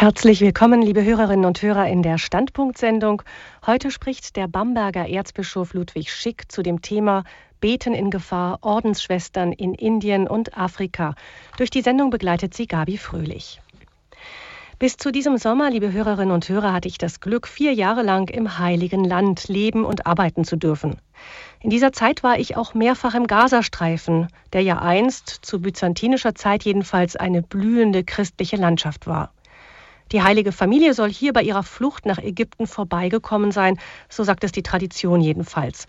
Herzlich willkommen, liebe Hörerinnen und Hörer in der Standpunktsendung. Heute spricht der Bamberger Erzbischof Ludwig Schick zu dem Thema Beten in Gefahr, Ordensschwestern in Indien und Afrika. Durch die Sendung begleitet sie Gabi Fröhlich. Bis zu diesem Sommer, liebe Hörerinnen und Hörer, hatte ich das Glück, vier Jahre lang im Heiligen Land leben und arbeiten zu dürfen. In dieser Zeit war ich auch mehrfach im Gazastreifen, der ja einst, zu byzantinischer Zeit jedenfalls, eine blühende christliche Landschaft war. Die heilige Familie soll hier bei ihrer Flucht nach Ägypten vorbeigekommen sein, so sagt es die Tradition jedenfalls.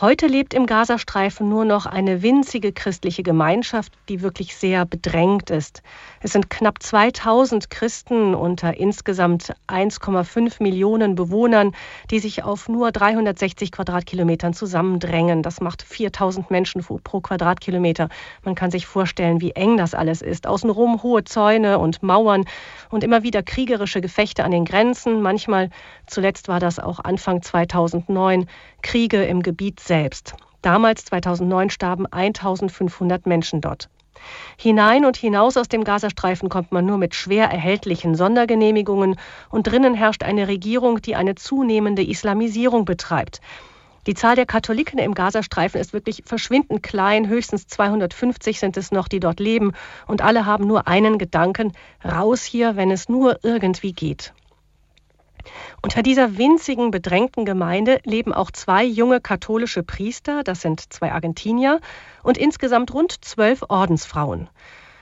Heute lebt im Gazastreifen nur noch eine winzige christliche Gemeinschaft, die wirklich sehr bedrängt ist. Es sind knapp 2000 Christen unter insgesamt 1,5 Millionen Bewohnern, die sich auf nur 360 Quadratkilometern zusammendrängen. Das macht 4000 Menschen pro Quadratkilometer. Man kann sich vorstellen, wie eng das alles ist. Außenrum hohe Zäune und Mauern und immer wieder kriegerische Gefechte an den Grenzen. Manchmal, zuletzt war das auch Anfang 2009, Kriege im Gebiet selbst. Damals, 2009, starben 1500 Menschen dort. Hinein und hinaus aus dem Gazastreifen kommt man nur mit schwer erhältlichen Sondergenehmigungen und drinnen herrscht eine Regierung, die eine zunehmende Islamisierung betreibt. Die Zahl der Katholiken im Gazastreifen ist wirklich verschwindend klein, höchstens 250 sind es noch, die dort leben, und alle haben nur einen Gedanken, raus hier, wenn es nur irgendwie geht. Unter dieser winzigen, bedrängten Gemeinde leben auch zwei junge katholische Priester, das sind zwei Argentinier, und insgesamt rund zwölf Ordensfrauen.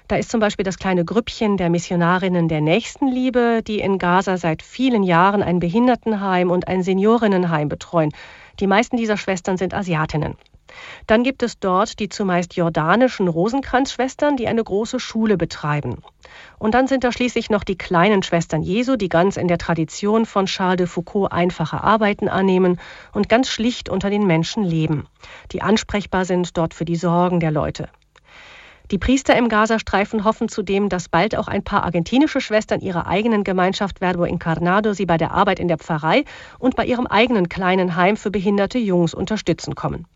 Da ist zum Beispiel das kleine Grüppchen der Missionarinnen der Nächstenliebe, die in Gaza seit vielen Jahren ein Behindertenheim und ein Seniorinnenheim betreuen. Die meisten dieser Schwestern sind Asiatinnen. Dann gibt es dort die zumeist jordanischen Rosenkranzschwestern, die eine große Schule betreiben. Und dann sind da schließlich noch die kleinen Schwestern Jesu, die ganz in der Tradition von Charles de Foucault einfache Arbeiten annehmen und ganz schlicht unter den Menschen leben, die ansprechbar sind dort für die Sorgen der Leute. Die Priester im Gazastreifen hoffen zudem, dass bald auch ein paar argentinische Schwestern ihrer eigenen Gemeinschaft Verbo Incarnado sie bei der Arbeit in der Pfarrei und bei ihrem eigenen kleinen Heim für behinderte Jungs unterstützen kommen.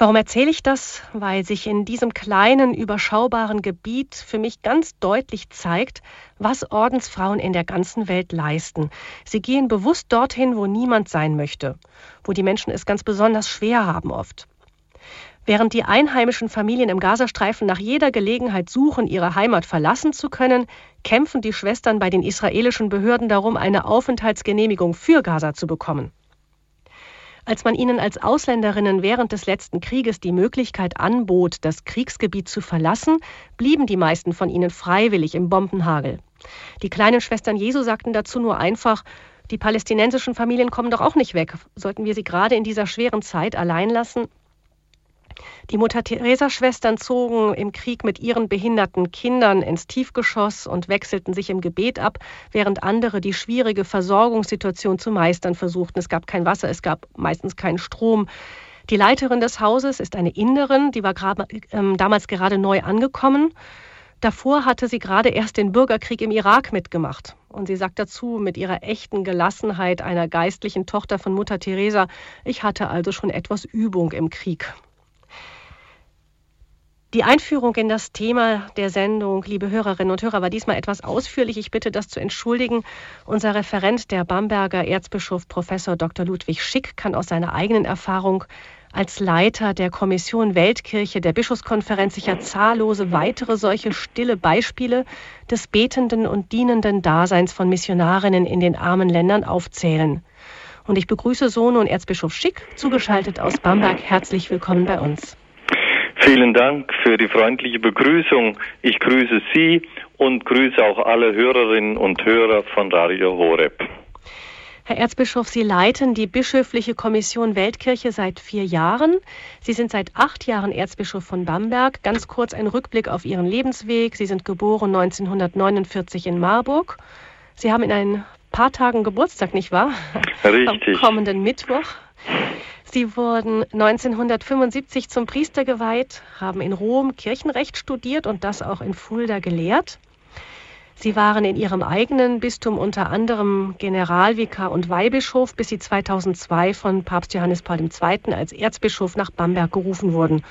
Warum erzähle ich das? Weil sich in diesem kleinen, überschaubaren Gebiet für mich ganz deutlich zeigt, was Ordensfrauen in der ganzen Welt leisten. Sie gehen bewusst dorthin, wo niemand sein möchte, wo die Menschen es ganz besonders schwer haben oft. Während die einheimischen Familien im Gazastreifen nach jeder Gelegenheit suchen, ihre Heimat verlassen zu können, kämpfen die Schwestern bei den israelischen Behörden darum, eine Aufenthaltsgenehmigung für Gaza zu bekommen. Als man ihnen als Ausländerinnen während des letzten Krieges die Möglichkeit anbot, das Kriegsgebiet zu verlassen, blieben die meisten von ihnen freiwillig im Bombenhagel. Die kleinen Schwestern Jesu sagten dazu nur einfach, die palästinensischen Familien kommen doch auch nicht weg. Sollten wir sie gerade in dieser schweren Zeit allein lassen? Die Mutter-Theresa-Schwestern zogen im Krieg mit ihren behinderten Kindern ins Tiefgeschoss und wechselten sich im Gebet ab, während andere die schwierige Versorgungssituation zu meistern versuchten. Es gab kein Wasser, es gab meistens keinen Strom. Die Leiterin des Hauses ist eine Inderin, die war grad, ähm, damals gerade neu angekommen. Davor hatte sie gerade erst den Bürgerkrieg im Irak mitgemacht. Und sie sagt dazu mit ihrer echten Gelassenheit einer geistlichen Tochter von Mutter Teresa, ich hatte also schon etwas Übung im Krieg. Die Einführung in das Thema der Sendung, liebe Hörerinnen und Hörer, war diesmal etwas ausführlich. Ich bitte das zu entschuldigen. Unser Referent, der Bamberger Erzbischof Professor Dr. Ludwig Schick, kann aus seiner eigenen Erfahrung als Leiter der Kommission Weltkirche der Bischofskonferenz sicher zahllose weitere solche stille Beispiele des betenden und dienenden Daseins von Missionarinnen in den armen Ländern aufzählen. Und ich begrüße so nun Erzbischof Schick, zugeschaltet aus Bamberg. Herzlich willkommen bei uns. Vielen Dank für die freundliche Begrüßung. Ich grüße Sie und grüße auch alle Hörerinnen und Hörer von Radio Horeb. Herr Erzbischof, Sie leiten die Bischöfliche Kommission Weltkirche seit vier Jahren. Sie sind seit acht Jahren Erzbischof von Bamberg. Ganz kurz ein Rückblick auf Ihren Lebensweg. Sie sind geboren 1949 in Marburg. Sie haben in ein paar Tagen Geburtstag, nicht wahr? Richtig. Am kommenden Mittwoch. Sie wurden 1975 zum Priester geweiht, haben in Rom Kirchenrecht studiert und das auch in Fulda gelehrt. Sie waren in ihrem eigenen Bistum unter anderem Generalvikar und Weihbischof, bis sie 2002 von Papst Johannes Paul II. als Erzbischof nach Bamberg gerufen wurden.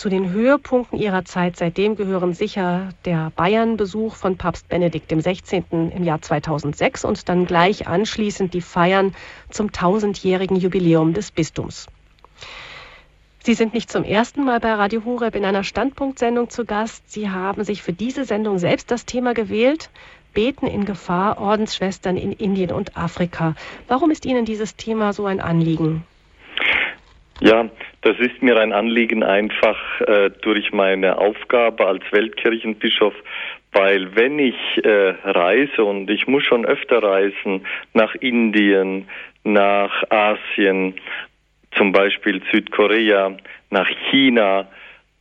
Zu den Höhepunkten ihrer Zeit seitdem gehören sicher der Bayern-Besuch von Papst Benedikt XVI. im Jahr 2006 und dann gleich anschließend die Feiern zum tausendjährigen Jubiläum des Bistums. Sie sind nicht zum ersten Mal bei Radio Horeb in einer Standpunktsendung zu Gast. Sie haben sich für diese Sendung selbst das Thema gewählt. Beten in Gefahr, Ordensschwestern in Indien und Afrika. Warum ist Ihnen dieses Thema so ein Anliegen? Ja, das ist mir ein Anliegen einfach äh, durch meine Aufgabe als Weltkirchenbischof, weil wenn ich äh, reise und ich muss schon öfter reisen nach Indien, nach Asien, zum Beispiel Südkorea, nach China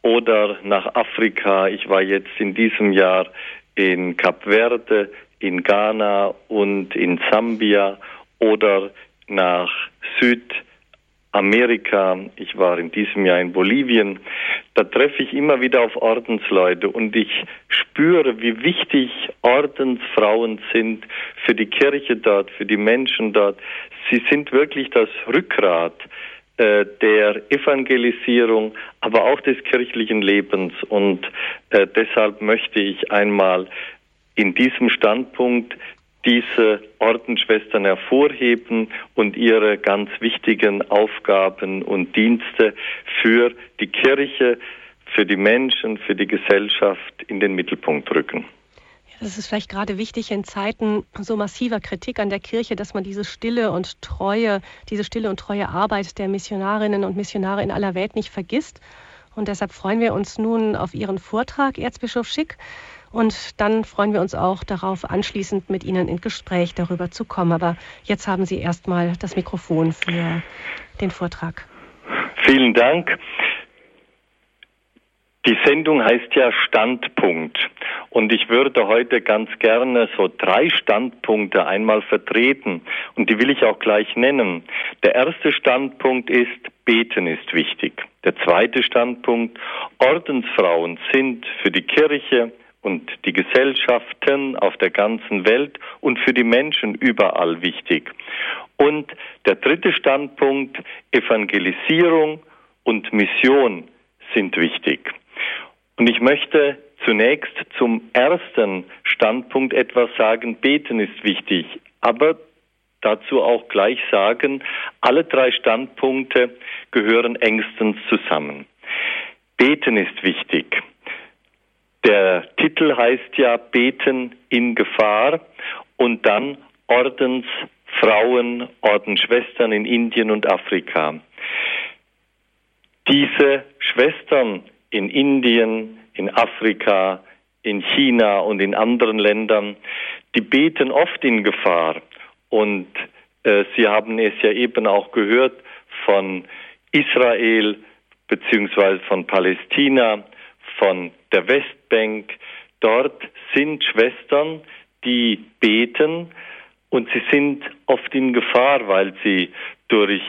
oder nach Afrika. Ich war jetzt in diesem Jahr in Kap Verde, in Ghana und in Sambia oder nach Südamerika. Ich war in diesem Jahr in Bolivien. Da treffe ich immer wieder auf Ordensleute und ich spüre, wie wichtig Ordensfrauen sind für die Kirche dort, für die Menschen dort. Sie sind wirklich das Rückgrat äh, der Evangelisierung, aber auch des kirchlichen Lebens. Und äh, deshalb möchte ich einmal in diesem Standpunkt diese Ordensschwestern hervorheben und ihre ganz wichtigen Aufgaben und Dienste für die Kirche, für die Menschen, für die Gesellschaft in den Mittelpunkt rücken. Es ist vielleicht gerade wichtig in Zeiten so massiver Kritik an der Kirche, dass man diese stille und treue, diese stille und treue Arbeit der Missionarinnen und Missionare in aller Welt nicht vergisst. Und deshalb freuen wir uns nun auf Ihren Vortrag, Erzbischof Schick. Und dann freuen wir uns auch darauf, anschließend mit Ihnen in Gespräch darüber zu kommen. Aber jetzt haben Sie erstmal das Mikrofon für den Vortrag. Vielen Dank. Die Sendung heißt ja Standpunkt. Und ich würde heute ganz gerne so drei Standpunkte einmal vertreten. Und die will ich auch gleich nennen. Der erste Standpunkt ist, Beten ist wichtig. Der zweite Standpunkt, Ordensfrauen sind für die Kirche und die Gesellschaften auf der ganzen Welt und für die Menschen überall wichtig. Und der dritte Standpunkt, Evangelisierung und Mission sind wichtig. Und ich möchte zunächst zum ersten Standpunkt etwas sagen. Beten ist wichtig, aber dazu auch gleich sagen, alle drei Standpunkte gehören engstens zusammen. Beten ist wichtig. Der Titel heißt ja Beten in Gefahr und dann Ordensfrauen, Ordensschwestern in Indien und Afrika. Diese Schwestern in Indien, in Afrika, in China und in anderen Ländern, die beten oft in Gefahr. Und äh, Sie haben es ja eben auch gehört von Israel beziehungsweise von Palästina, von der Westbank. Dort sind Schwestern, die beten und sie sind oft in Gefahr, weil sie durch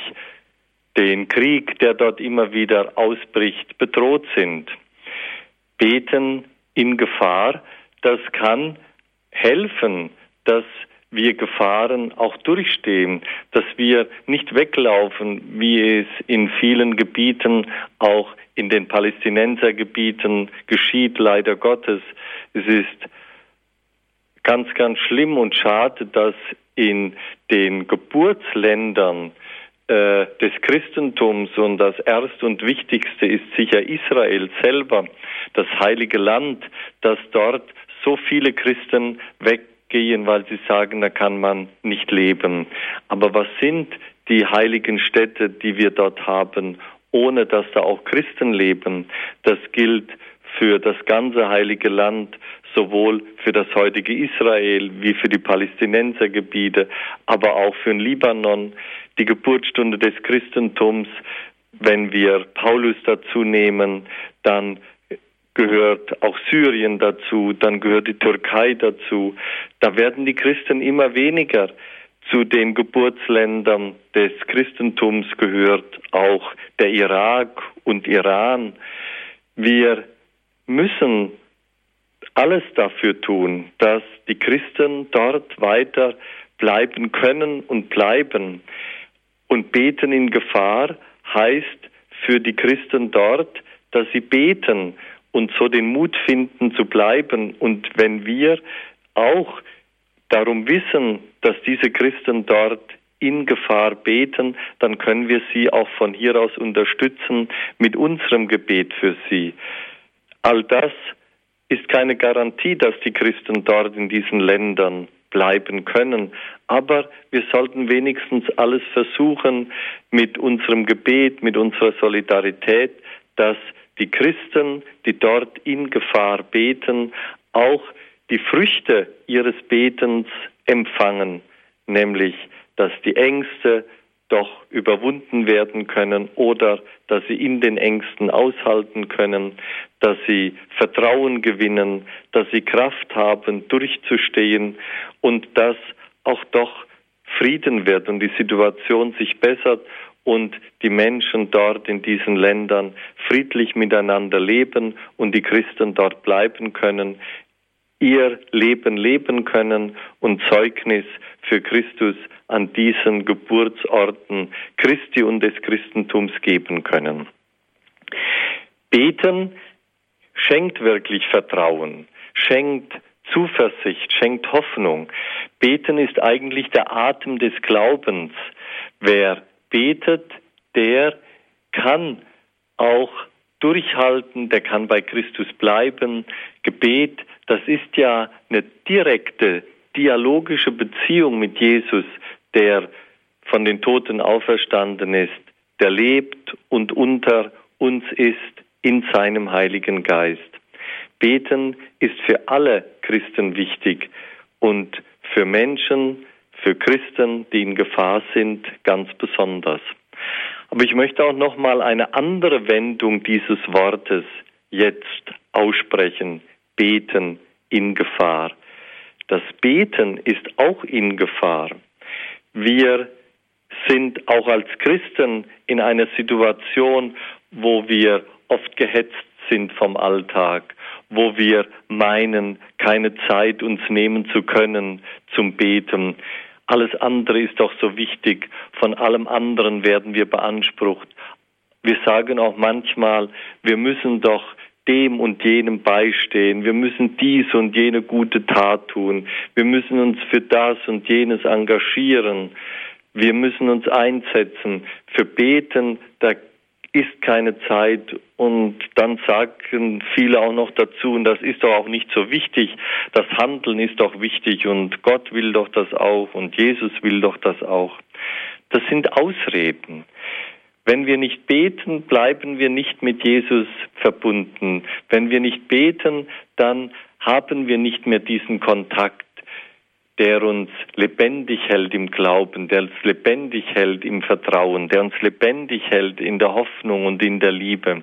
den Krieg, der dort immer wieder ausbricht, bedroht sind. Beten in Gefahr, das kann helfen, dass wir Gefahren auch durchstehen, dass wir nicht weglaufen, wie es in vielen Gebieten, auch in den Palästinensergebieten geschieht, leider Gottes. Es ist ganz, ganz schlimm und schade, dass in den Geburtsländern äh, des Christentums und das erste und wichtigste ist sicher Israel selber, das heilige Land, dass dort so viele Christen weggehen, weil sie sagen, da kann man nicht leben. Aber was sind die heiligen Städte, die wir dort haben, ohne dass da auch Christen leben? Das gilt für das ganze heilige Land, sowohl für das heutige Israel wie für die Palästinensergebiete, aber auch für den Libanon die Geburtsstunde des Christentums, wenn wir Paulus dazu nehmen, dann gehört auch Syrien dazu, dann gehört die Türkei dazu. Da werden die Christen immer weniger. Zu den Geburtsländern des Christentums gehört auch der Irak und Iran. Wir müssen alles dafür tun, dass die Christen dort weiter bleiben können und bleiben. Und beten in Gefahr heißt für die Christen dort, dass sie beten und so den Mut finden zu bleiben. Und wenn wir auch darum wissen, dass diese Christen dort in Gefahr beten, dann können wir sie auch von hier aus unterstützen mit unserem Gebet für sie. All das ist keine Garantie, dass die Christen dort in diesen Ländern bleiben können. Aber wir sollten wenigstens alles versuchen mit unserem Gebet, mit unserer Solidarität, dass die Christen, die dort in Gefahr beten, auch die Früchte ihres Betens empfangen, nämlich dass die Ängste doch überwunden werden können oder dass sie in den Ängsten aushalten können, dass sie Vertrauen gewinnen, dass sie Kraft haben, durchzustehen und dass auch doch Frieden wird und die Situation sich bessert und die Menschen dort in diesen Ländern friedlich miteinander leben und die Christen dort bleiben können, ihr Leben leben können und Zeugnis für Christus an diesen Geburtsorten Christi und des Christentums geben können. Beten schenkt wirklich Vertrauen, schenkt Zuversicht, schenkt Hoffnung. Beten ist eigentlich der Atem des Glaubens. Wer betet, der kann auch durchhalten, der kann bei Christus bleiben. Gebet, das ist ja eine direkte dialogische Beziehung mit Jesus, der von den Toten auferstanden ist, der lebt und unter uns ist in seinem Heiligen Geist. Beten ist für alle Christen wichtig und für Menschen, für Christen, die in Gefahr sind, ganz besonders. Aber ich möchte auch noch mal eine andere Wendung dieses Wortes jetzt aussprechen. Beten in Gefahr. Das Beten ist auch in Gefahr. Wir sind auch als Christen in einer Situation, wo wir oft gehetzt sind vom Alltag, wo wir meinen, keine Zeit uns nehmen zu können zum Beten. Alles andere ist doch so wichtig, von allem anderen werden wir beansprucht. Wir sagen auch manchmal, wir müssen doch dem und jenem beistehen. Wir müssen dies und jene gute Tat tun. Wir müssen uns für das und jenes engagieren. Wir müssen uns einsetzen. Für Beten, da ist keine Zeit und dann sagen viele auch noch dazu, und das ist doch auch nicht so wichtig, das Handeln ist doch wichtig und Gott will doch das auch und Jesus will doch das auch. Das sind Ausreden. Wenn wir nicht beten, bleiben wir nicht mit Jesus verbunden. Wenn wir nicht beten, dann haben wir nicht mehr diesen Kontakt, der uns lebendig hält im Glauben, der uns lebendig hält im Vertrauen, der uns lebendig hält in der Hoffnung und in der Liebe.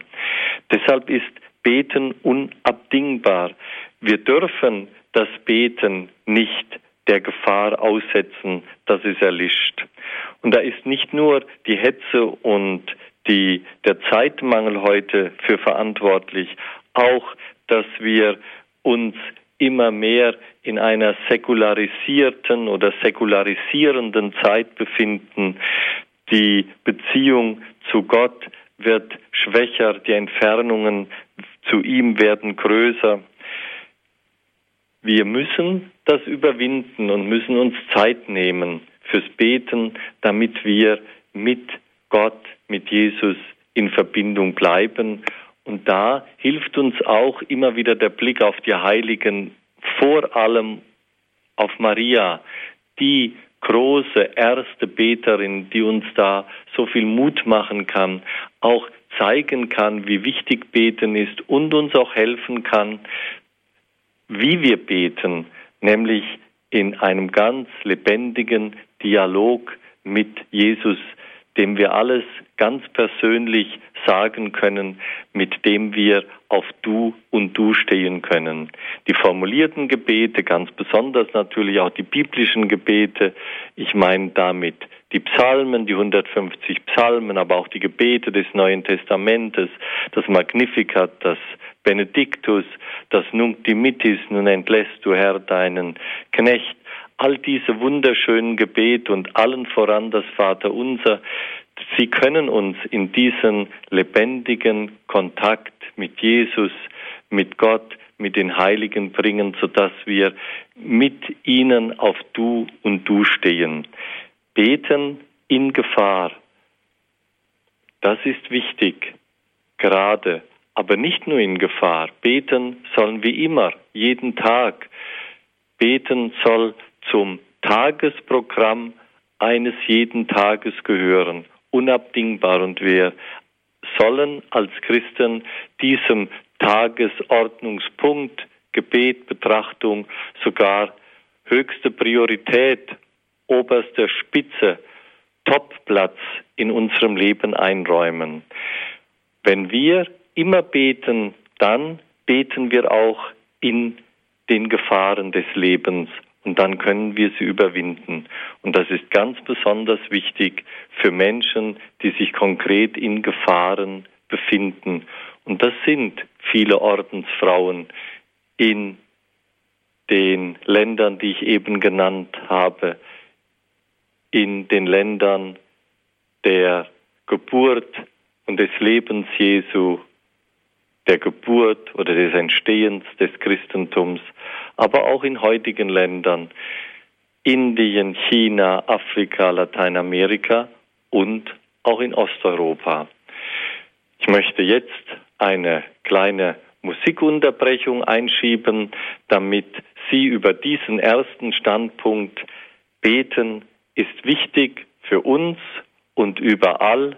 Deshalb ist Beten unabdingbar. Wir dürfen das Beten nicht der Gefahr aussetzen, dass es erlischt. Und da ist nicht nur die Hetze und die, der Zeitmangel heute für verantwortlich, auch, dass wir uns immer mehr in einer säkularisierten oder säkularisierenden Zeit befinden. Die Beziehung zu Gott wird schwächer, die Entfernungen zu ihm werden größer. Wir müssen das überwinden und müssen uns Zeit nehmen fürs Beten, damit wir mit Gott, mit Jesus in Verbindung bleiben. Und da hilft uns auch immer wieder der Blick auf die Heiligen, vor allem auf Maria, die große erste Beterin, die uns da so viel Mut machen kann, auch zeigen kann, wie wichtig Beten ist und uns auch helfen kann, wie wir beten, nämlich in einem ganz lebendigen Dialog mit Jesus, dem wir alles ganz persönlich sagen können, mit dem wir auf Du und Du stehen können. Die formulierten Gebete, ganz besonders natürlich auch die biblischen Gebete, ich meine damit die Psalmen, die 150 Psalmen, aber auch die Gebete des Neuen Testamentes, das Magnificat, das Benediktus, das Nunc Dimittis, nun entlässt du Herr deinen Knecht, all diese wunderschönen Gebete und allen voran das Vaterunser, Sie können uns in diesen lebendigen Kontakt mit Jesus, mit Gott, mit den Heiligen bringen, sodass wir mit ihnen auf Du und Du stehen. Beten in Gefahr, das ist wichtig, gerade, aber nicht nur in Gefahr. Beten sollen wir immer, jeden Tag. Beten soll zum Tagesprogramm eines jeden Tages gehören, unabdingbar. Und wir sollen als Christen diesem Tagesordnungspunkt, Gebet, Betrachtung sogar höchste Priorität, oberste Spitze, Topplatz in unserem Leben einräumen. Wenn wir immer beten, dann beten wir auch in den Gefahren des Lebens und dann können wir sie überwinden. Und das ist ganz besonders wichtig für Menschen, die sich konkret in Gefahren befinden. Und das sind viele Ordensfrauen in den Ländern, die ich eben genannt habe, in den Ländern der Geburt und des Lebens Jesu, der Geburt oder des Entstehens des Christentums, aber auch in heutigen Ländern, Indien, China, Afrika, Lateinamerika und auch in Osteuropa. Ich möchte jetzt eine kleine Musikunterbrechung einschieben, damit Sie über diesen ersten Standpunkt beten ist wichtig für uns und überall.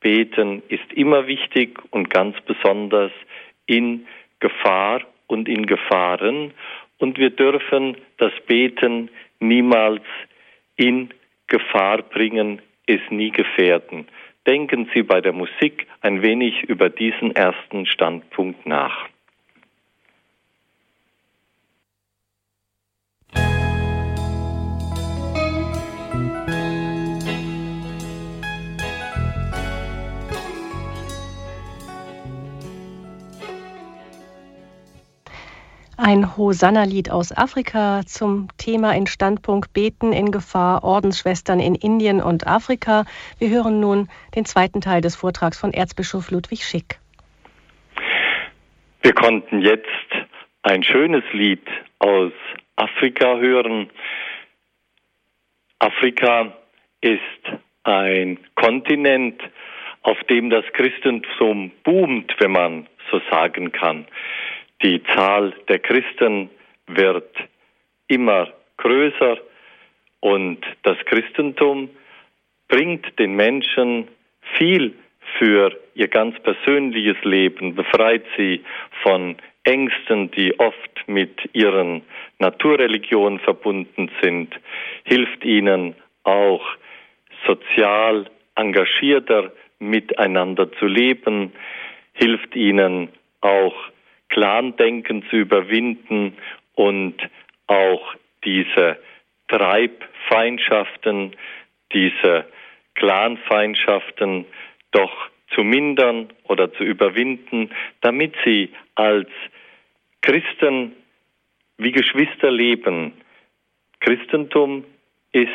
Beten ist immer wichtig und ganz besonders in Gefahr und in Gefahren. Und wir dürfen das Beten niemals in Gefahr bringen, es nie gefährden. Denken Sie bei der Musik ein wenig über diesen ersten Standpunkt nach. Ein Hosanna-Lied aus Afrika zum Thema in Standpunkt Beten in Gefahr, Ordensschwestern in Indien und Afrika. Wir hören nun den zweiten Teil des Vortrags von Erzbischof Ludwig Schick. Wir konnten jetzt ein schönes Lied aus Afrika hören. Afrika ist ein Kontinent, auf dem das Christentum boomt, wenn man so sagen kann. Die Zahl der Christen wird immer größer und das Christentum bringt den Menschen viel für ihr ganz persönliches Leben, befreit sie von Ängsten, die oft mit ihren Naturreligionen verbunden sind, hilft ihnen auch sozial engagierter miteinander zu leben, hilft ihnen auch Clan-Denken zu überwinden und auch diese Treibfeindschaften, diese Clanfeindschaften doch zu mindern oder zu überwinden, damit sie als Christen wie Geschwister leben. Christentum ist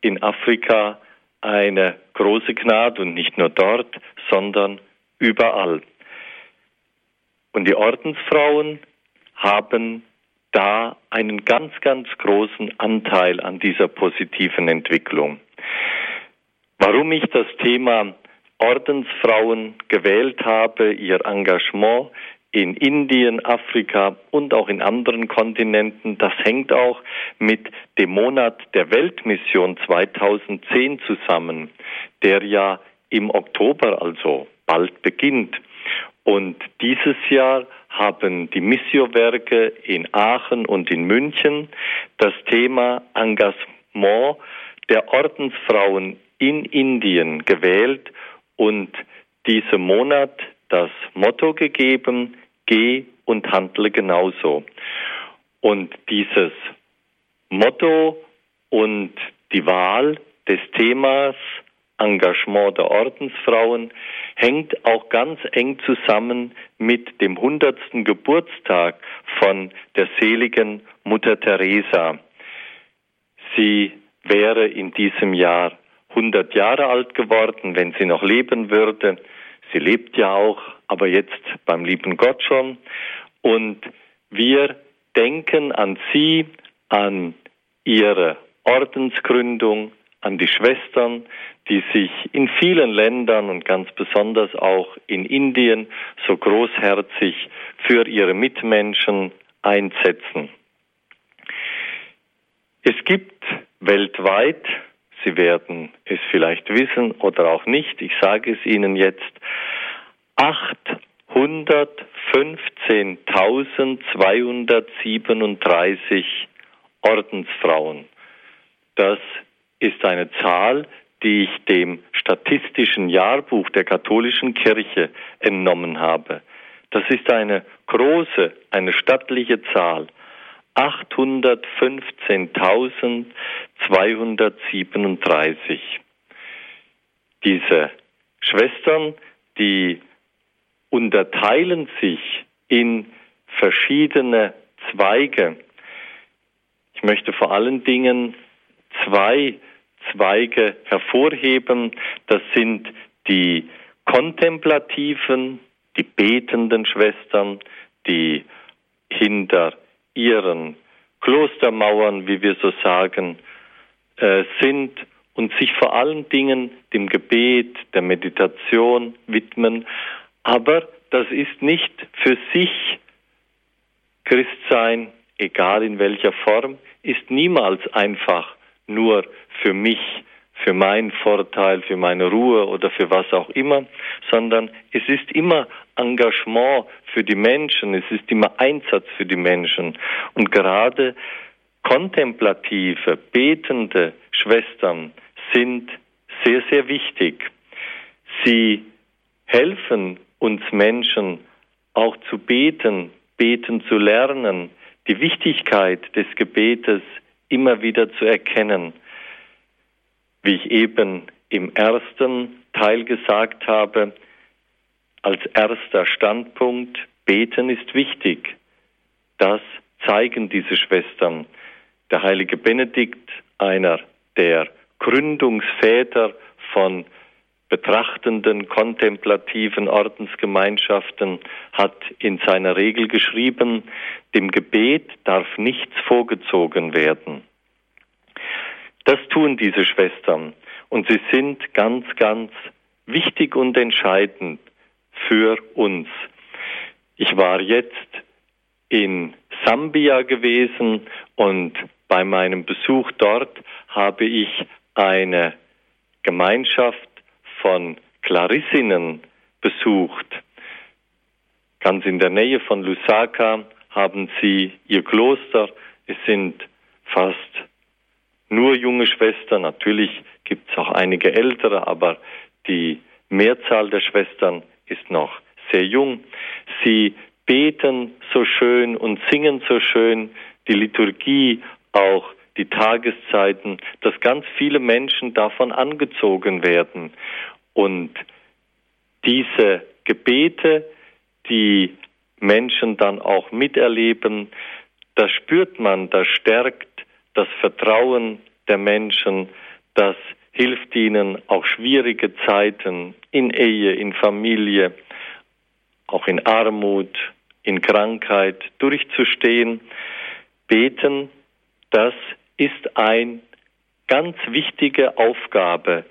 in Afrika eine große Gnade und nicht nur dort, sondern überall. Und die Ordensfrauen haben da einen ganz, ganz großen Anteil an dieser positiven Entwicklung. Warum ich das Thema Ordensfrauen gewählt habe, ihr Engagement in Indien, Afrika und auch in anderen Kontinenten, das hängt auch mit dem Monat der Weltmission 2010 zusammen, der ja im Oktober also bald beginnt. Und dieses Jahr haben die Missio-Werke in Aachen und in München das Thema Engagement der Ordensfrauen in Indien gewählt und diesem Monat das Motto gegeben, geh und handle genauso. Und dieses Motto und die Wahl des Themas Engagement der Ordensfrauen hängt auch ganz eng zusammen mit dem hundertsten Geburtstag von der seligen Mutter Teresa. Sie wäre in diesem Jahr 100 Jahre alt geworden, wenn sie noch leben würde. Sie lebt ja auch, aber jetzt beim lieben Gott schon. Und wir denken an sie, an ihre Ordensgründung, an die Schwestern, die sich in vielen Ländern und ganz besonders auch in Indien so großherzig für ihre Mitmenschen einsetzen. Es gibt weltweit, Sie werden es vielleicht wissen oder auch nicht, ich sage es Ihnen jetzt, 815.237 Ordensfrauen. Das ist eine Zahl, die ich dem statistischen Jahrbuch der katholischen Kirche entnommen habe. Das ist eine große, eine stattliche Zahl. 815.237. Diese Schwestern, die unterteilen sich in verschiedene Zweige. Ich möchte vor allen Dingen zwei Zweige hervorheben. Das sind die kontemplativen, die betenden Schwestern, die hinter ihren Klostermauern, wie wir so sagen, äh, sind und sich vor allen Dingen dem Gebet, der Meditation widmen. Aber das ist nicht für sich Christsein, egal in welcher Form, ist niemals einfach nur für mich, für meinen Vorteil, für meine Ruhe oder für was auch immer, sondern es ist immer Engagement für die Menschen, es ist immer Einsatz für die Menschen. Und gerade kontemplative, betende Schwestern sind sehr, sehr wichtig. Sie helfen uns Menschen auch zu beten, beten zu lernen, die Wichtigkeit des Gebetes immer wieder zu erkennen. Wie ich eben im ersten Teil gesagt habe, als erster Standpunkt, beten ist wichtig. Das zeigen diese Schwestern. Der heilige Benedikt, einer der Gründungsväter von betrachtenden, kontemplativen Ordensgemeinschaften hat in seiner Regel geschrieben, dem Gebet darf nichts vorgezogen werden. Das tun diese Schwestern und sie sind ganz, ganz wichtig und entscheidend für uns. Ich war jetzt in Sambia gewesen und bei meinem Besuch dort habe ich eine Gemeinschaft von Klarissinnen besucht. Ganz in der Nähe von Lusaka haben sie ihr Kloster. Es sind fast nur junge Schwestern. Natürlich gibt es auch einige ältere, aber die Mehrzahl der Schwestern ist noch sehr jung. Sie beten so schön und singen so schön, die Liturgie auch die Tageszeiten, dass ganz viele Menschen davon angezogen werden. Und diese Gebete, die Menschen dann auch miterleben, das spürt man, das stärkt das Vertrauen der Menschen, das hilft ihnen auch schwierige Zeiten in Ehe, in Familie, auch in Armut, in Krankheit durchzustehen. Beten, das ist eine ganz wichtige Aufgabe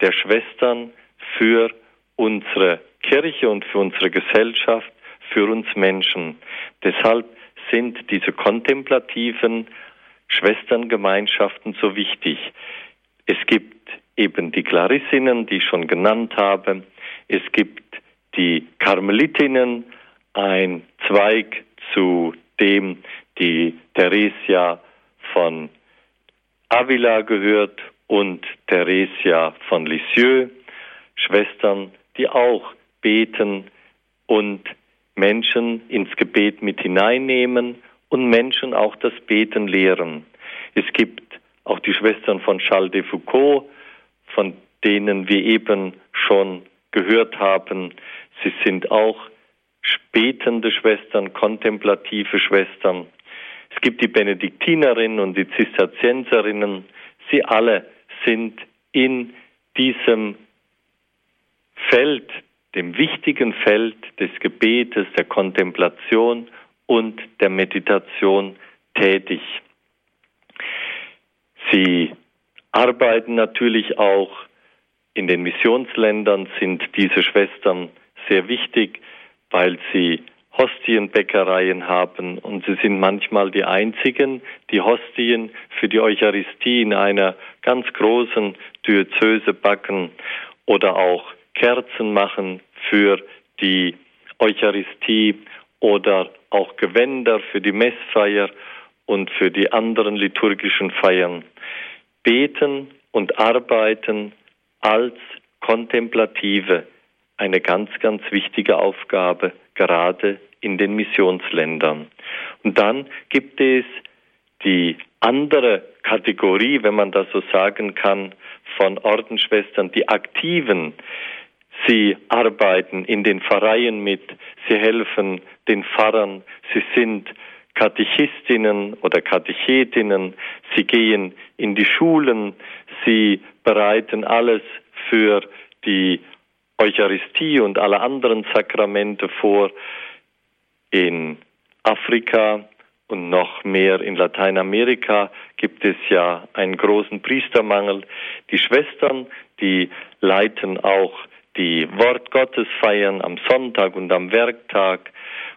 der Schwestern für unsere Kirche und für unsere Gesellschaft, für uns Menschen. Deshalb sind diese kontemplativen Schwesterngemeinschaften so wichtig. Es gibt eben die Klarissinnen, die ich schon genannt habe. Es gibt die Karmelitinnen, ein Zweig, zu dem die Theresia von Avila gehört und Theresia von Lisieux, Schwestern, die auch beten und Menschen ins Gebet mit hineinnehmen und Menschen auch das Beten lehren. Es gibt auch die Schwestern von Charles de Foucault, von denen wir eben schon gehört haben. Sie sind auch betende Schwestern, kontemplative Schwestern. Es gibt die Benediktinerinnen und die Zisterzienserinnen. Sie alle sind in diesem Feld, dem wichtigen Feld des Gebetes, der Kontemplation und der Meditation tätig. Sie arbeiten natürlich auch in den Missionsländern, sind diese Schwestern sehr wichtig, weil sie Hostienbäckereien haben und sie sind manchmal die einzigen, die Hostien für die Eucharistie in einer ganz großen Diözese backen oder auch Kerzen machen für die Eucharistie oder auch Gewänder für die Messfeier und für die anderen liturgischen Feiern. Beten und arbeiten als Kontemplative eine ganz, ganz wichtige Aufgabe, gerade in den Missionsländern. Und dann gibt es die andere Kategorie, wenn man das so sagen kann, von Ordensschwestern, die Aktiven. Sie arbeiten in den Pfarreien mit, sie helfen den Pfarrern, sie sind Katechistinnen oder Katechetinnen, sie gehen in die Schulen, sie bereiten alles für die Eucharistie und alle anderen Sakramente vor. In Afrika und noch mehr in Lateinamerika gibt es ja einen großen Priestermangel. Die Schwestern, die leiten auch die Wort Gottes feiern am Sonntag und am Werktag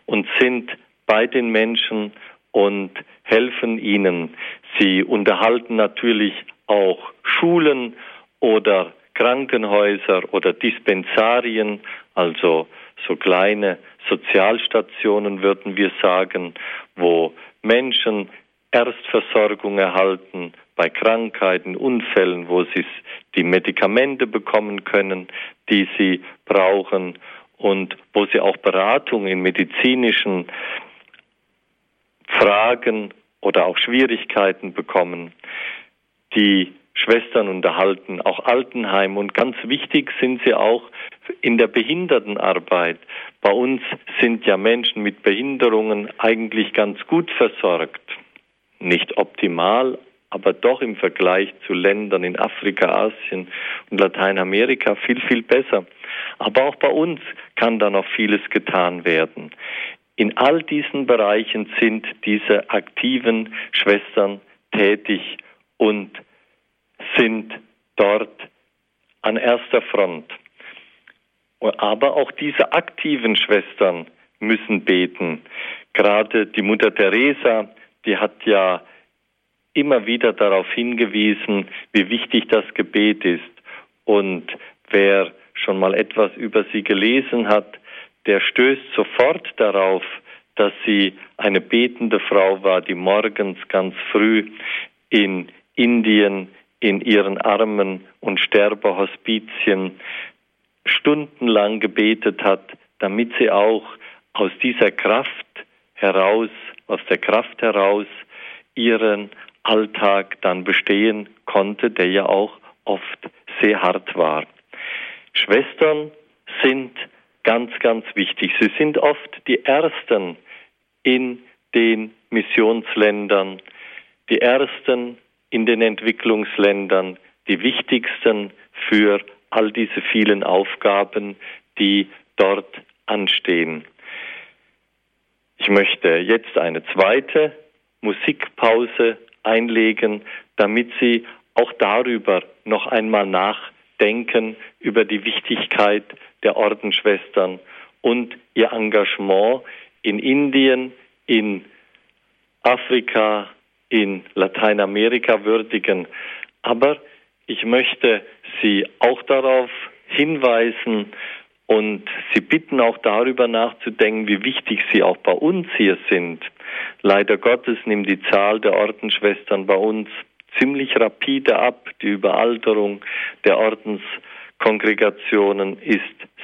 und sind bei den Menschen und helfen ihnen. Sie unterhalten natürlich auch Schulen oder Krankenhäuser oder Dispensarien, also so kleine Sozialstationen würden wir sagen, wo Menschen Erstversorgung erhalten bei Krankheiten, Unfällen, wo sie die Medikamente bekommen können, die sie brauchen und wo sie auch Beratung in medizinischen Fragen oder auch Schwierigkeiten bekommen. Die Schwestern unterhalten auch Altenheim und ganz wichtig sind sie auch in der Behindertenarbeit. Bei uns sind ja Menschen mit Behinderungen eigentlich ganz gut versorgt. Nicht optimal, aber doch im Vergleich zu Ländern in Afrika, Asien und Lateinamerika viel, viel besser. Aber auch bei uns kann da noch vieles getan werden. In all diesen Bereichen sind diese aktiven Schwestern tätig und sind dort an erster Front. Aber auch diese aktiven Schwestern müssen beten. Gerade die Mutter Teresa, die hat ja immer wieder darauf hingewiesen, wie wichtig das Gebet ist. Und wer schon mal etwas über sie gelesen hat, der stößt sofort darauf, dass sie eine betende Frau war, die morgens ganz früh in Indien in ihren Armen und Sterbehospizien stundenlang gebetet hat, damit sie auch aus dieser Kraft heraus, aus der Kraft heraus ihren Alltag dann bestehen konnte, der ja auch oft sehr hart war. Schwestern sind ganz, ganz wichtig. Sie sind oft die Ersten in den Missionsländern, die Ersten in den Entwicklungsländern, die wichtigsten für all diese vielen Aufgaben, die dort anstehen. Ich möchte jetzt eine zweite Musikpause einlegen, damit Sie auch darüber noch einmal nachdenken, über die Wichtigkeit der Ordensschwestern und ihr Engagement in Indien, in Afrika, in Lateinamerika würdigen. Aber ich möchte Sie auch darauf hinweisen und Sie bitten auch darüber nachzudenken, wie wichtig Sie auch bei uns hier sind. Leider Gottes nimmt die Zahl der Ordensschwestern bei uns ziemlich rapide ab. Die Überalterung der Ordenskongregationen ist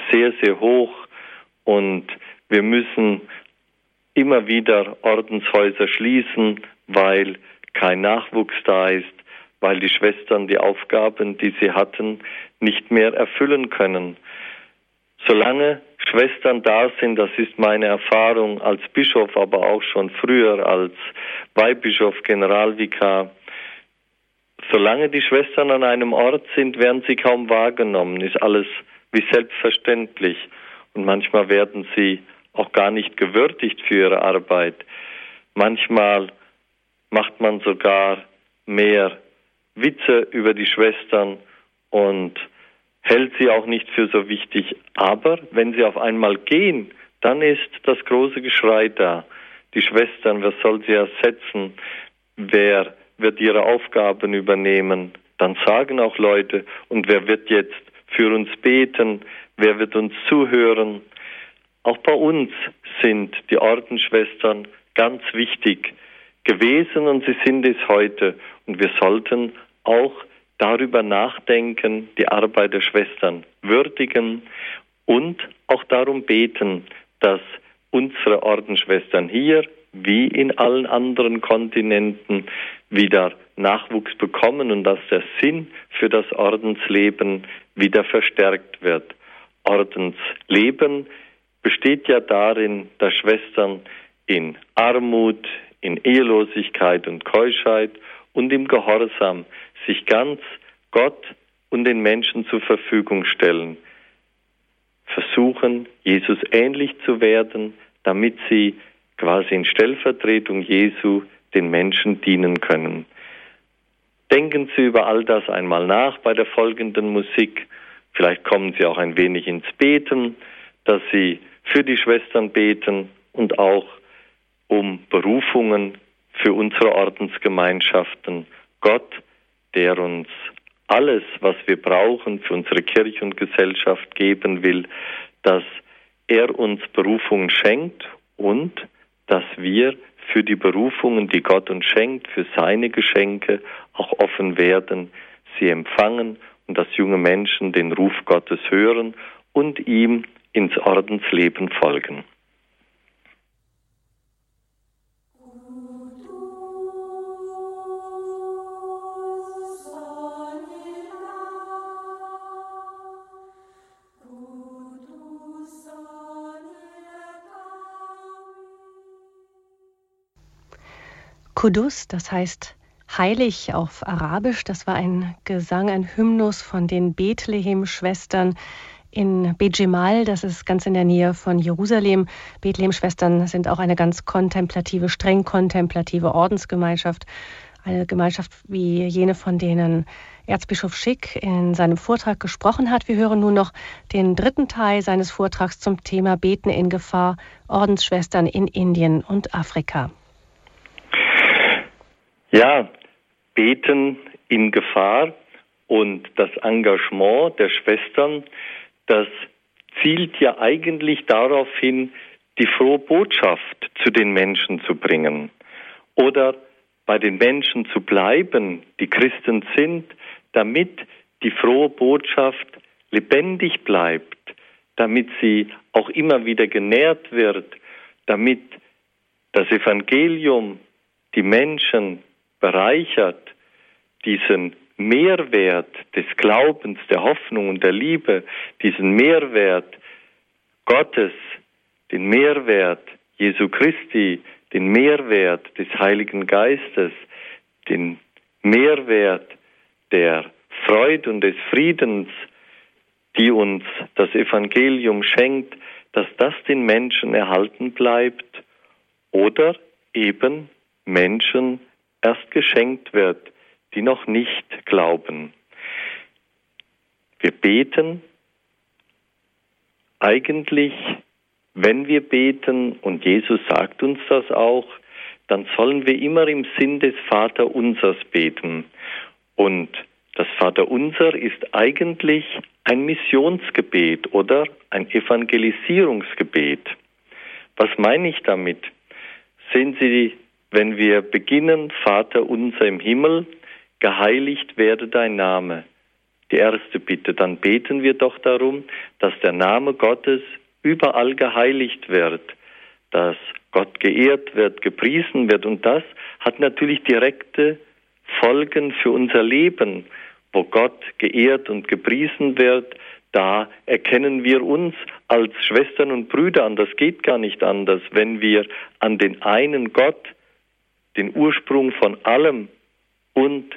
sehr, sehr hoch und wir müssen immer wieder Ordenshäuser schließen, weil kein Nachwuchs da ist, weil die Schwestern die Aufgaben, die sie hatten, nicht mehr erfüllen können. Solange Schwestern da sind, das ist meine Erfahrung als Bischof, aber auch schon früher als Weihbischof, Generalvikar, solange die Schwestern an einem Ort sind, werden sie kaum wahrgenommen, ist alles wie selbstverständlich. Und manchmal werden sie auch gar nicht gewürdigt für ihre Arbeit. Manchmal macht man sogar mehr Witze über die Schwestern und hält sie auch nicht für so wichtig. Aber wenn sie auf einmal gehen, dann ist das große Geschrei da. Die Schwestern, wer soll sie ersetzen? Wer wird ihre Aufgaben übernehmen? Dann sagen auch Leute, und wer wird jetzt für uns beten? Wer wird uns zuhören? Auch bei uns sind die Ordensschwestern ganz wichtig gewesen und sie sind es heute. Und wir sollten auch darüber nachdenken, die Arbeit der Schwestern würdigen und auch darum beten, dass unsere Ordensschwestern hier wie in allen anderen Kontinenten wieder Nachwuchs bekommen und dass der Sinn für das Ordensleben wieder verstärkt wird. Ordensleben besteht ja darin, dass Schwestern in Armut, in Ehelosigkeit und Keuschheit und im Gehorsam sich ganz Gott und den Menschen zur Verfügung stellen, versuchen, Jesus ähnlich zu werden, damit sie quasi in Stellvertretung Jesu den Menschen dienen können. Denken Sie über all das einmal nach bei der folgenden Musik. Vielleicht kommen Sie auch ein wenig ins Beten, dass Sie für die Schwestern beten und auch um Berufungen für unsere Ordensgemeinschaften. Gott, der uns alles, was wir brauchen für unsere Kirche und Gesellschaft geben will, dass er uns Berufungen schenkt und dass wir für die Berufungen, die Gott uns schenkt, für seine Geschenke auch offen werden, sie empfangen und dass junge Menschen den Ruf Gottes hören und ihm ins Ordensleben folgen. Kudus, das heißt heilig auf Arabisch. Das war ein Gesang, ein Hymnus von den Bethlehem-Schwestern in Bejemal, das ist ganz in der Nähe von Jerusalem. Bethlehem-Schwestern sind auch eine ganz kontemplative, streng kontemplative Ordensgemeinschaft. Eine Gemeinschaft wie jene, von denen Erzbischof Schick in seinem Vortrag gesprochen hat. Wir hören nun noch den dritten Teil seines Vortrags zum Thema Beten in Gefahr, Ordensschwestern in Indien und Afrika. Ja, Beten in Gefahr und das Engagement der Schwestern, das zielt ja eigentlich darauf hin, die frohe Botschaft zu den Menschen zu bringen oder bei den Menschen zu bleiben, die Christen sind, damit die frohe Botschaft lebendig bleibt, damit sie auch immer wieder genährt wird, damit das Evangelium die Menschen bereichert, diesen Mehrwert des Glaubens, der Hoffnung und der Liebe, diesen Mehrwert Gottes, den Mehrwert Jesu Christi, den Mehrwert des Heiligen Geistes, den Mehrwert der Freude und des Friedens, die uns das Evangelium schenkt, dass das den Menschen erhalten bleibt oder eben Menschen erst geschenkt wird, die noch nicht glauben. Wir beten eigentlich, wenn wir beten, und Jesus sagt uns das auch, dann sollen wir immer im Sinn des Vaterunsers beten. Und das Vaterunser ist eigentlich ein Missionsgebet oder ein Evangelisierungsgebet. Was meine ich damit? Sehen Sie wenn wir beginnen, Vater unser im Himmel, geheiligt werde dein Name. Die erste Bitte, dann beten wir doch darum, dass der Name Gottes überall geheiligt wird, dass Gott geehrt wird, gepriesen wird. Und das hat natürlich direkte Folgen für unser Leben. Wo Gott geehrt und gepriesen wird, da erkennen wir uns als Schwestern und Brüder an. Das geht gar nicht anders, wenn wir an den einen Gott den Ursprung von allem und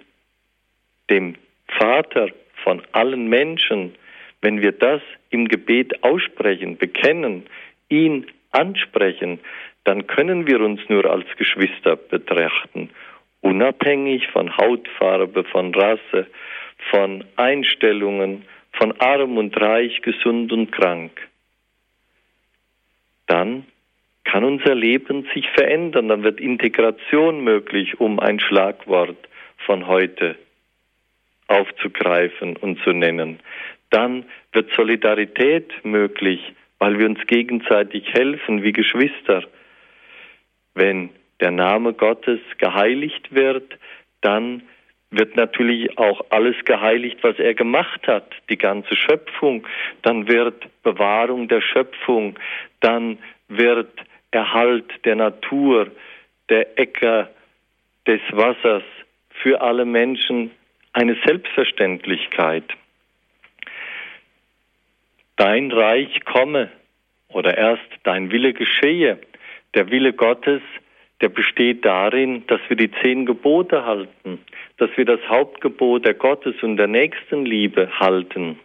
dem Vater von allen Menschen, wenn wir das im Gebet aussprechen, bekennen, ihn ansprechen, dann können wir uns nur als Geschwister betrachten, unabhängig von Hautfarbe, von Rasse, von Einstellungen, von arm und reich, gesund und krank. Dann kann unser Leben sich verändern, dann wird Integration möglich, um ein Schlagwort von heute aufzugreifen und zu nennen. Dann wird Solidarität möglich, weil wir uns gegenseitig helfen wie Geschwister. Wenn der Name Gottes geheiligt wird, dann wird natürlich auch alles geheiligt, was er gemacht hat, die ganze Schöpfung. Dann wird Bewahrung der Schöpfung, dann wird Erhalt der Natur, der Äcker, des Wassers für alle Menschen eine Selbstverständlichkeit. Dein Reich komme oder erst dein Wille geschehe. Der Wille Gottes, der besteht darin, dass wir die zehn Gebote halten, dass wir das Hauptgebot der Gottes und der Nächstenliebe halten,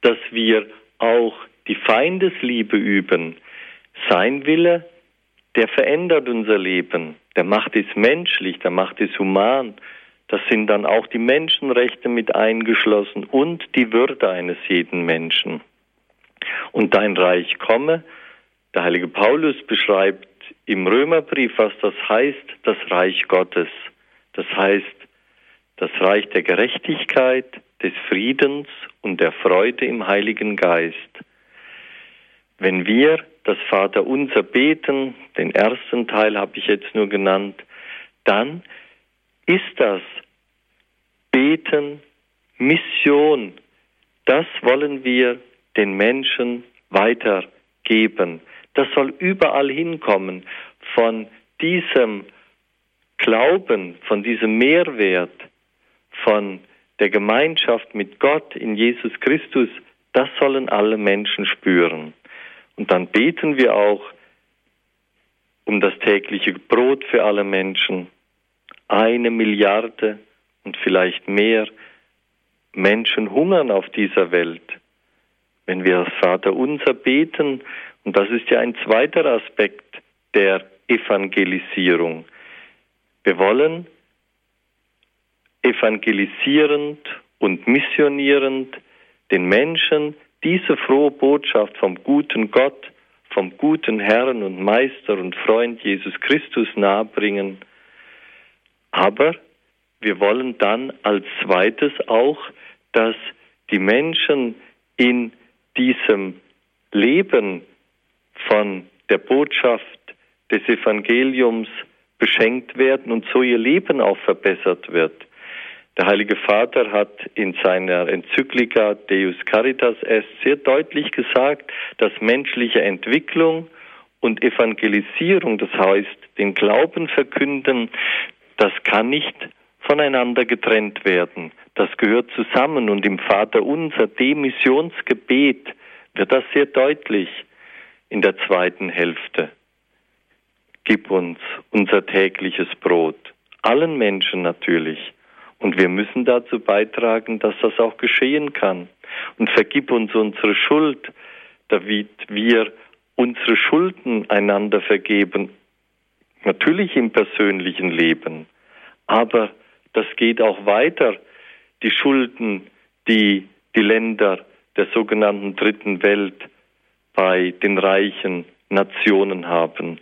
dass wir auch die Feindesliebe üben. Sein Wille, der verändert unser Leben, der macht es menschlich, der macht es human. Das sind dann auch die Menschenrechte mit eingeschlossen und die Würde eines jeden Menschen. Und dein Reich komme, der heilige Paulus beschreibt im Römerbrief, was das heißt, das Reich Gottes. Das heißt, das Reich der Gerechtigkeit, des Friedens und der Freude im Heiligen Geist. Wenn wir das Vaterunser beten, den ersten Teil habe ich jetzt nur genannt, dann ist das Beten, Mission, das wollen wir den Menschen weitergeben. Das soll überall hinkommen. Von diesem Glauben, von diesem Mehrwert, von der Gemeinschaft mit Gott in Jesus Christus, das sollen alle Menschen spüren. Und dann beten wir auch um das tägliche Brot für alle Menschen. Eine Milliarde und vielleicht mehr Menschen hungern auf dieser Welt. Wenn wir das Vater unser beten, und das ist ja ein zweiter Aspekt der Evangelisierung. Wir wollen evangelisierend und missionierend den Menschen diese frohe Botschaft vom guten Gott, vom guten Herrn und Meister und Freund Jesus Christus nahebringen. Aber wir wollen dann als zweites auch, dass die Menschen in diesem Leben von der Botschaft des Evangeliums beschenkt werden und so ihr Leben auch verbessert wird. Der Heilige Vater hat in seiner Enzyklika Deus Caritas Est sehr deutlich gesagt, dass menschliche Entwicklung und Evangelisierung, das heißt den Glauben verkünden, das kann nicht voneinander getrennt werden. Das gehört zusammen und im Vater unser Demissionsgebet wird das sehr deutlich in der zweiten Hälfte. Gib uns unser tägliches Brot, allen Menschen natürlich. Und wir müssen dazu beitragen, dass das auch geschehen kann. Und vergib uns unsere Schuld, damit wir unsere Schulden einander vergeben. Natürlich im persönlichen Leben. Aber das geht auch weiter. Die Schulden, die die Länder der sogenannten Dritten Welt bei den reichen Nationen haben.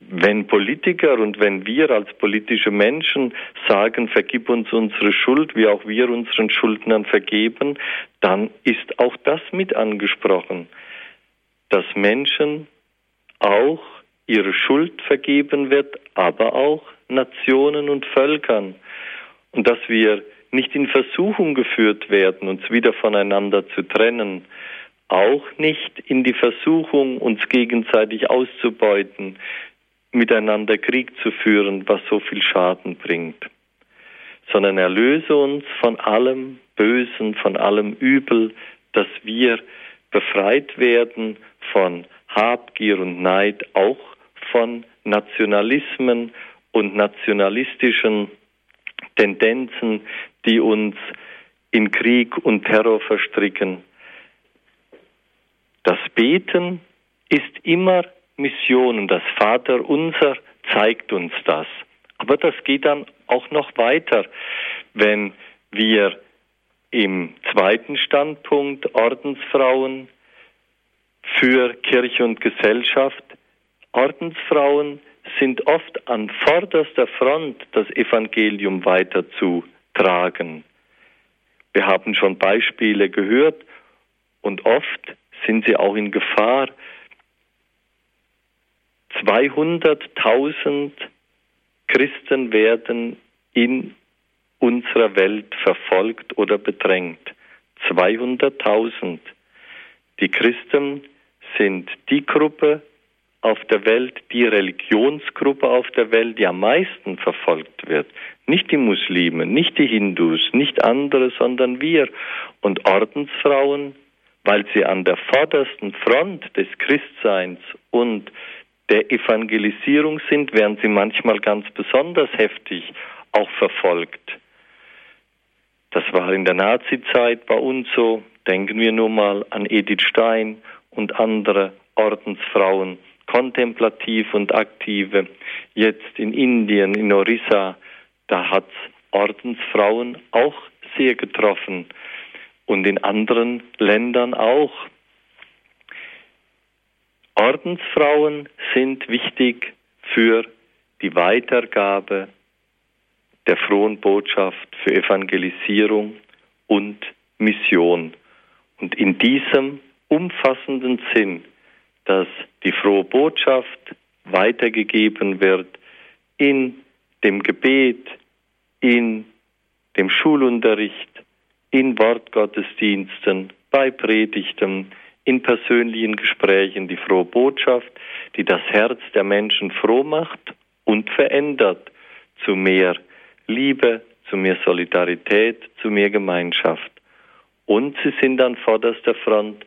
Wenn Politiker und wenn wir als politische Menschen sagen, vergib uns unsere Schuld, wie auch wir unseren Schuldnern vergeben, dann ist auch das mit angesprochen, dass Menschen auch ihre Schuld vergeben wird, aber auch Nationen und Völkern. Und dass wir nicht in Versuchung geführt werden, uns wieder voneinander zu trennen, auch nicht in die Versuchung, uns gegenseitig auszubeuten, miteinander Krieg zu führen, was so viel Schaden bringt, sondern erlöse uns von allem Bösen, von allem Übel, dass wir befreit werden von Habgier und Neid, auch von Nationalismen und nationalistischen Tendenzen, die uns in Krieg und Terror verstricken. Das Beten ist immer Mission und das Vater unser zeigt uns das. Aber das geht dann auch noch weiter, wenn wir im zweiten Standpunkt Ordensfrauen für Kirche und Gesellschaft. Ordensfrauen sind oft an vorderster Front, das Evangelium weiterzutragen. Wir haben schon Beispiele gehört und oft sind sie auch in Gefahr. 200.000 Christen werden in unserer Welt verfolgt oder bedrängt. 200.000. Die Christen sind die Gruppe auf der Welt, die Religionsgruppe auf der Welt, die am meisten verfolgt wird. Nicht die Muslime, nicht die Hindus, nicht andere, sondern wir. Und Ordensfrauen, weil sie an der vordersten Front des Christseins und der Evangelisierung sind, werden sie manchmal ganz besonders heftig auch verfolgt. Das war in der Nazizeit bei uns so. Denken wir nur mal an Edith Stein und andere Ordensfrauen, kontemplativ und aktive. Jetzt in Indien, in Orissa, da hat Ordensfrauen auch sehr getroffen und in anderen Ländern auch. Ordensfrauen sind wichtig für die Weitergabe der frohen Botschaft, für Evangelisierung und Mission. Und in diesem umfassenden Sinn, dass die frohe Botschaft weitergegeben wird in dem Gebet, in dem Schulunterricht, in Wortgottesdiensten, bei Predigten, in persönlichen Gesprächen die frohe Botschaft, die das Herz der Menschen froh macht und verändert zu mehr Liebe, zu mehr Solidarität, zu mehr Gemeinschaft. Und sie sind an vorderster Front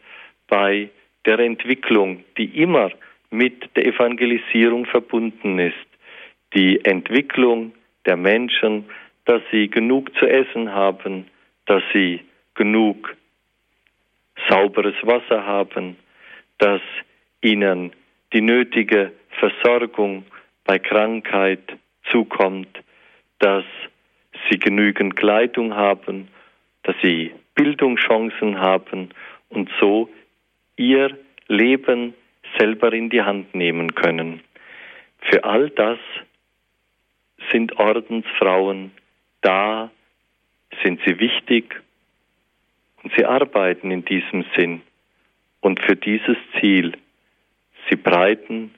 bei der Entwicklung, die immer mit der Evangelisierung verbunden ist. Die Entwicklung der Menschen, dass sie genug zu essen haben, dass sie genug sauberes Wasser haben, dass ihnen die nötige Versorgung bei Krankheit zukommt, dass sie genügend Kleidung haben, dass sie Bildungschancen haben und so ihr Leben selber in die Hand nehmen können. Für all das sind Ordensfrauen da, sind sie wichtig und sie arbeiten in diesem Sinn. Und für dieses Ziel, sie breiten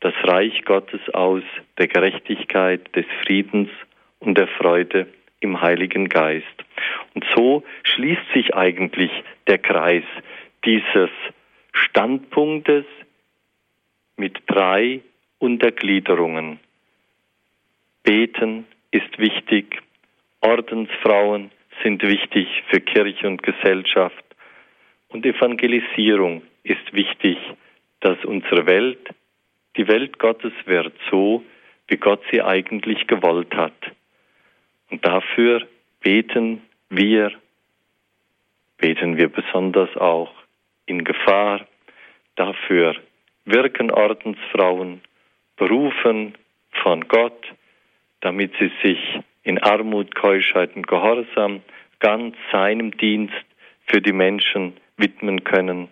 das Reich Gottes aus, der Gerechtigkeit, des Friedens und der Freude im Heiligen Geist. Und so schließt sich eigentlich der Kreis dieses Standpunktes mit drei Untergliederungen. Beten ist wichtig, Ordensfrauen sind wichtig für Kirche und Gesellschaft und Evangelisierung ist wichtig, dass unsere Welt die Welt Gottes wird, so wie Gott sie eigentlich gewollt hat. Und dafür beten wir, beten wir besonders auch in Gefahr. Dafür wirken Ordensfrauen, berufen von Gott, damit sie sich in Armut, Keuschheit und Gehorsam ganz seinem Dienst für die Menschen widmen können.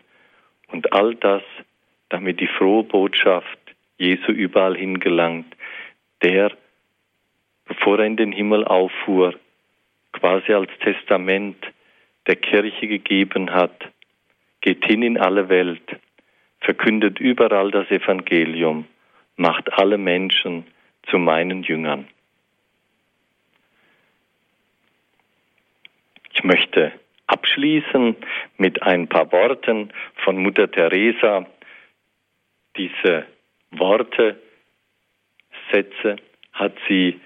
Und all das, damit die frohe Botschaft Jesu überall hingelangt, der, bevor er in den Himmel auffuhr, quasi als Testament der Kirche gegeben hat, geht hin in alle Welt, verkündet überall das Evangelium, macht alle Menschen zu meinen Jüngern. Ich möchte abschließen mit ein paar Worten von Mutter Teresa. Diese Worte, Sätze hat sie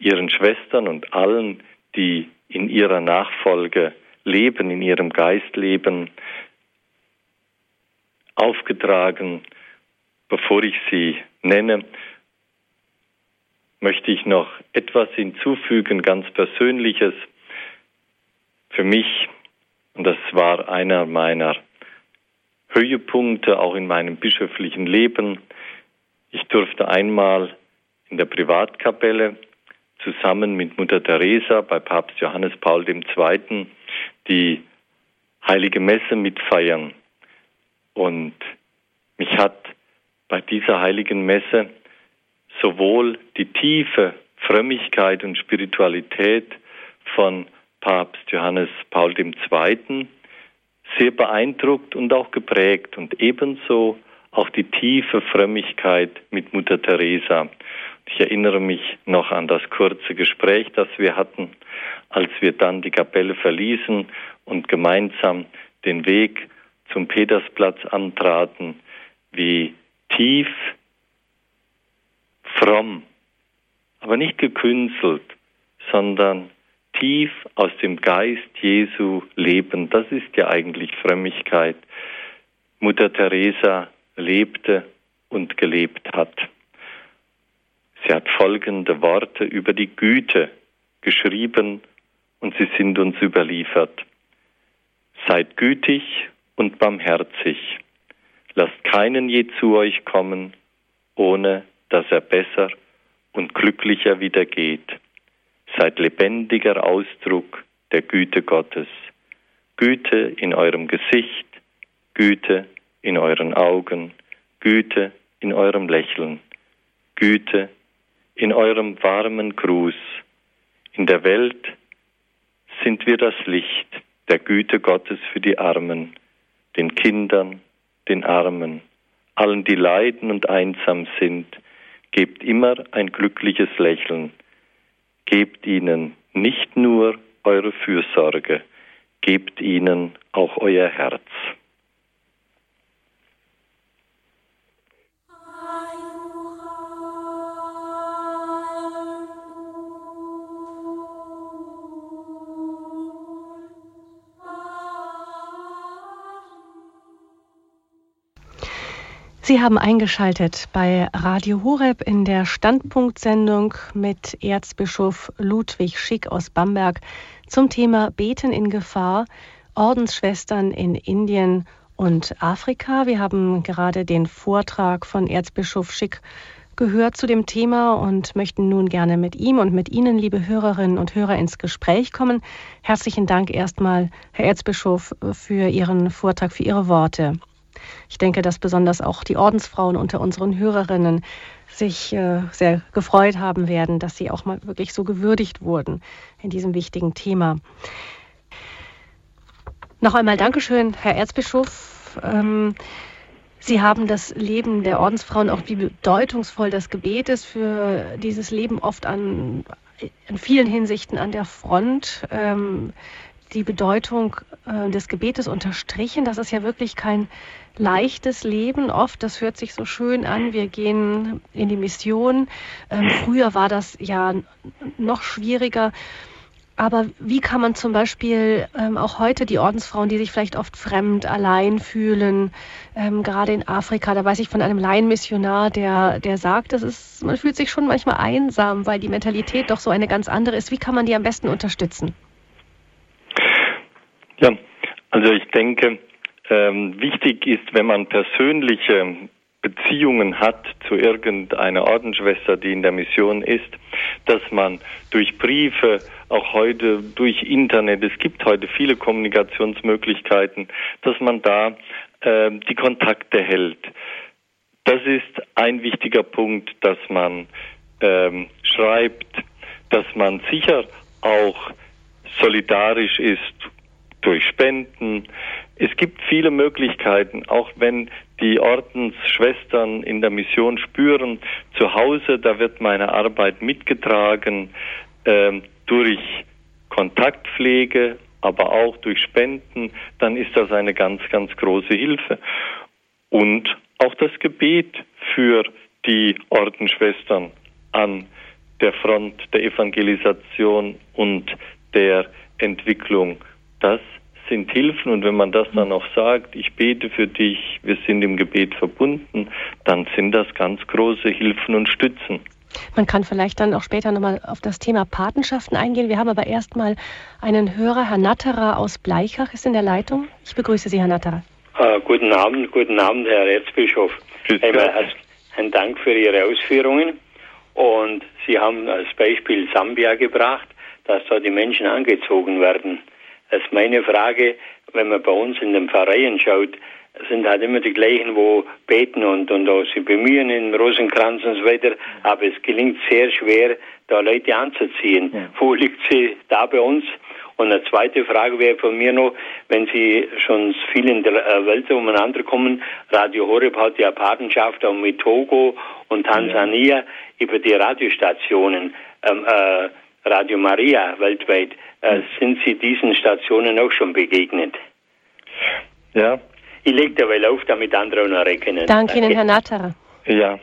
ihren Schwestern und allen, die in ihrer Nachfolge leben, in ihrem Geist leben, aufgetragen. Bevor ich sie nenne, möchte ich noch etwas hinzufügen, ganz Persönliches. Für mich, und das war einer meiner Höhepunkte auch in meinem bischöflichen Leben, ich durfte einmal in der Privatkapelle zusammen mit Mutter Teresa bei Papst Johannes Paul II. die heilige Messe mitfeiern. Und mich hat bei dieser heiligen Messe sowohl die tiefe Frömmigkeit und Spiritualität von Papst Johannes Paul II. sehr beeindruckt und auch geprägt und ebenso auch die tiefe Frömmigkeit mit Mutter Teresa. Ich erinnere mich noch an das kurze Gespräch, das wir hatten, als wir dann die Kapelle verließen und gemeinsam den Weg zum Petersplatz antraten, wie tief, fromm, aber nicht gekünstelt, sondern tief aus dem Geist Jesu leben. Das ist ja eigentlich Frömmigkeit. Mutter Teresa lebte und gelebt hat. Sie hat folgende Worte über die Güte geschrieben und sie sind uns überliefert. Seid gütig und barmherzig. Lasst keinen je zu euch kommen, ohne dass er besser und glücklicher wieder geht. Seid lebendiger Ausdruck der Güte Gottes. Güte in eurem Gesicht, Güte in euren Augen, Güte in eurem Lächeln, Güte in eurem warmen Gruß. In der Welt sind wir das Licht der Güte Gottes für die Armen, den Kindern, den Armen, allen, die leiden und einsam sind. Gebt immer ein glückliches Lächeln. Gebt ihnen nicht nur eure Fürsorge, gebt ihnen auch euer Herz. Sie haben eingeschaltet bei Radio Horeb in der Standpunktsendung mit Erzbischof Ludwig Schick aus Bamberg zum Thema Beten in Gefahr, Ordensschwestern in Indien und Afrika. Wir haben gerade den Vortrag von Erzbischof Schick gehört zu dem Thema und möchten nun gerne mit ihm und mit Ihnen, liebe Hörerinnen und Hörer, ins Gespräch kommen. Herzlichen Dank erstmal, Herr Erzbischof, für Ihren Vortrag, für Ihre Worte. Ich denke, dass besonders auch die Ordensfrauen unter unseren Hörerinnen sich äh, sehr gefreut haben werden, dass sie auch mal wirklich so gewürdigt wurden in diesem wichtigen Thema. Noch einmal Dankeschön, Herr Erzbischof. Ähm, Sie haben das Leben der Ordensfrauen, auch wie bedeutungsvoll das Gebet ist für dieses Leben oft an, in vielen Hinsichten an der Front. Ähm, die Bedeutung äh, des Gebetes unterstrichen. Das ist ja wirklich kein leichtes Leben oft. Das hört sich so schön an. Wir gehen in die Mission. Ähm, früher war das ja noch schwieriger. Aber wie kann man zum Beispiel ähm, auch heute die Ordensfrauen, die sich vielleicht oft fremd, allein fühlen, ähm, gerade in Afrika, da weiß ich von einem Laienmissionar, der, der sagt, das ist, man fühlt sich schon manchmal einsam, weil die Mentalität doch so eine ganz andere ist. Wie kann man die am besten unterstützen? Ja, also ich denke, ähm, wichtig ist, wenn man persönliche Beziehungen hat zu irgendeiner Ordensschwester, die in der Mission ist, dass man durch Briefe, auch heute durch Internet, es gibt heute viele Kommunikationsmöglichkeiten, dass man da äh, die Kontakte hält. Das ist ein wichtiger Punkt, dass man ähm, schreibt, dass man sicher auch solidarisch ist durch Spenden. Es gibt viele Möglichkeiten, auch wenn die Ordensschwestern in der Mission spüren, zu Hause, da wird meine Arbeit mitgetragen äh, durch Kontaktpflege, aber auch durch Spenden, dann ist das eine ganz, ganz große Hilfe. Und auch das Gebet für die Ordensschwestern an der Front der Evangelisation und der Entwicklung das sind Hilfen und wenn man das dann auch sagt, ich bete für dich, wir sind im Gebet verbunden, dann sind das ganz große Hilfen und Stützen. Man kann vielleicht dann auch später nochmal auf das Thema Patenschaften eingehen. Wir haben aber erstmal einen Hörer, Herr Natterer aus Bleichach ist in der Leitung. Ich begrüße Sie, Herr Natterer. Uh, guten Abend, guten Abend, Herr Erzbischof. Einmal ein Dank für Ihre Ausführungen. Und Sie haben als Beispiel Sambia gebracht, dass da die Menschen angezogen werden. Das ist meine Frage, wenn man bei uns in den Pfarreien schaut, sind halt immer die gleichen, wo beten und, und auch sie bemühen in Rosenkranz und so weiter, aber es gelingt sehr schwer, da Leute anzuziehen. Ja. Wo liegt sie da bei uns? Und eine zweite Frage wäre von mir noch, wenn Sie schon viel in der äh, Welt umeinander kommen, Radio Horeb hat ja Patenschaft auch mit Togo und Tansania ja. über die Radiostationen, ähm, äh, Radio Maria weltweit. Äh, sind Sie diesen Stationen auch schon begegnet? Ja, ich lege derweil auf, damit andere noch rechnen. Danke Ihnen, Herr Natterer. Ja,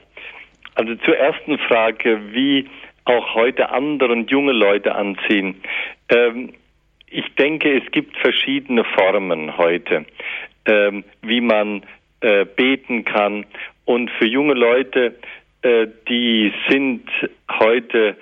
also zur ersten Frage, wie auch heute andere und junge Leute anziehen. Ähm, ich denke, es gibt verschiedene Formen heute, ähm, wie man äh, beten kann. Und für junge Leute, äh, die sind heute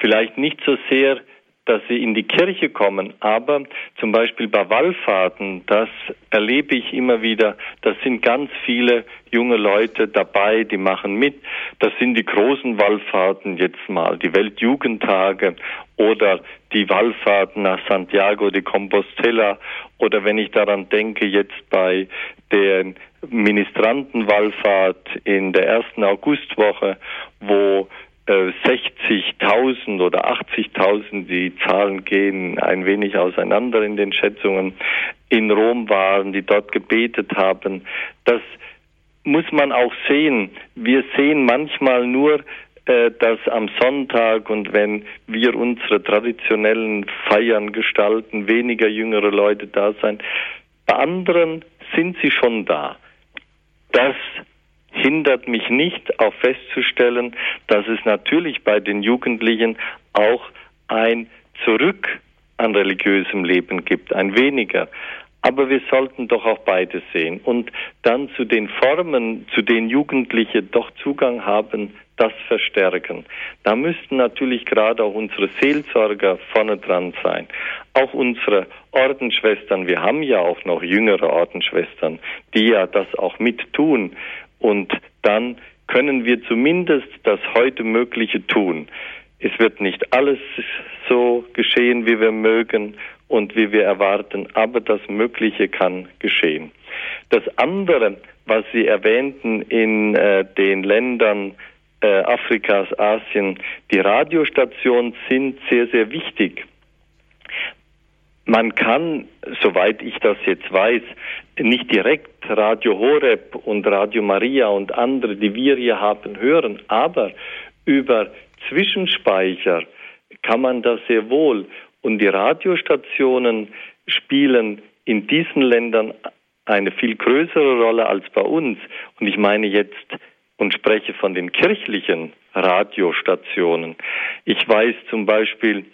vielleicht nicht so sehr dass sie in die Kirche kommen, aber zum Beispiel bei Wallfahrten, das erlebe ich immer wieder, da sind ganz viele junge Leute dabei, die machen mit. Das sind die großen Wallfahrten jetzt mal, die Weltjugendtage oder die Wallfahrten nach Santiago de Compostela oder wenn ich daran denke, jetzt bei der Ministrantenwallfahrt in der ersten Augustwoche, wo 60.000 äh, oder 80.000, die Zahlen gehen ein wenig auseinander in den Schätzungen, in Rom waren, die dort gebetet haben. Das muss man auch sehen. Wir sehen manchmal nur äh, dass am Sonntag und wenn wir unsere traditionellen Feiern gestalten, weniger jüngere Leute da sein. Bei anderen sind sie schon da. Das hindert mich nicht, auch festzustellen, dass es natürlich bei den Jugendlichen auch ein Zurück an religiösem Leben gibt, ein weniger. Aber wir sollten doch auch beides sehen und dann zu den Formen, zu denen Jugendliche doch Zugang haben, das verstärken. Da müssten natürlich gerade auch unsere Seelsorger vorne dran sein. Auch unsere Ordensschwestern, wir haben ja auch noch jüngere Ordensschwestern, die ja das auch mit tun. Und dann können wir zumindest das heute Mögliche tun. Es wird nicht alles so geschehen, wie wir mögen und wie wir erwarten, aber das Mögliche kann geschehen. Das andere, was Sie erwähnten in äh, den Ländern äh, Afrikas, Asien, die Radiostationen sind sehr, sehr wichtig. Man kann, soweit ich das jetzt weiß, nicht direkt Radio Horeb und Radio Maria und andere, die wir hier haben, hören, aber über Zwischenspeicher kann man das sehr wohl. Und die Radiostationen spielen in diesen Ländern eine viel größere Rolle als bei uns. Und ich meine jetzt und spreche von den kirchlichen Radiostationen. Ich weiß zum Beispiel,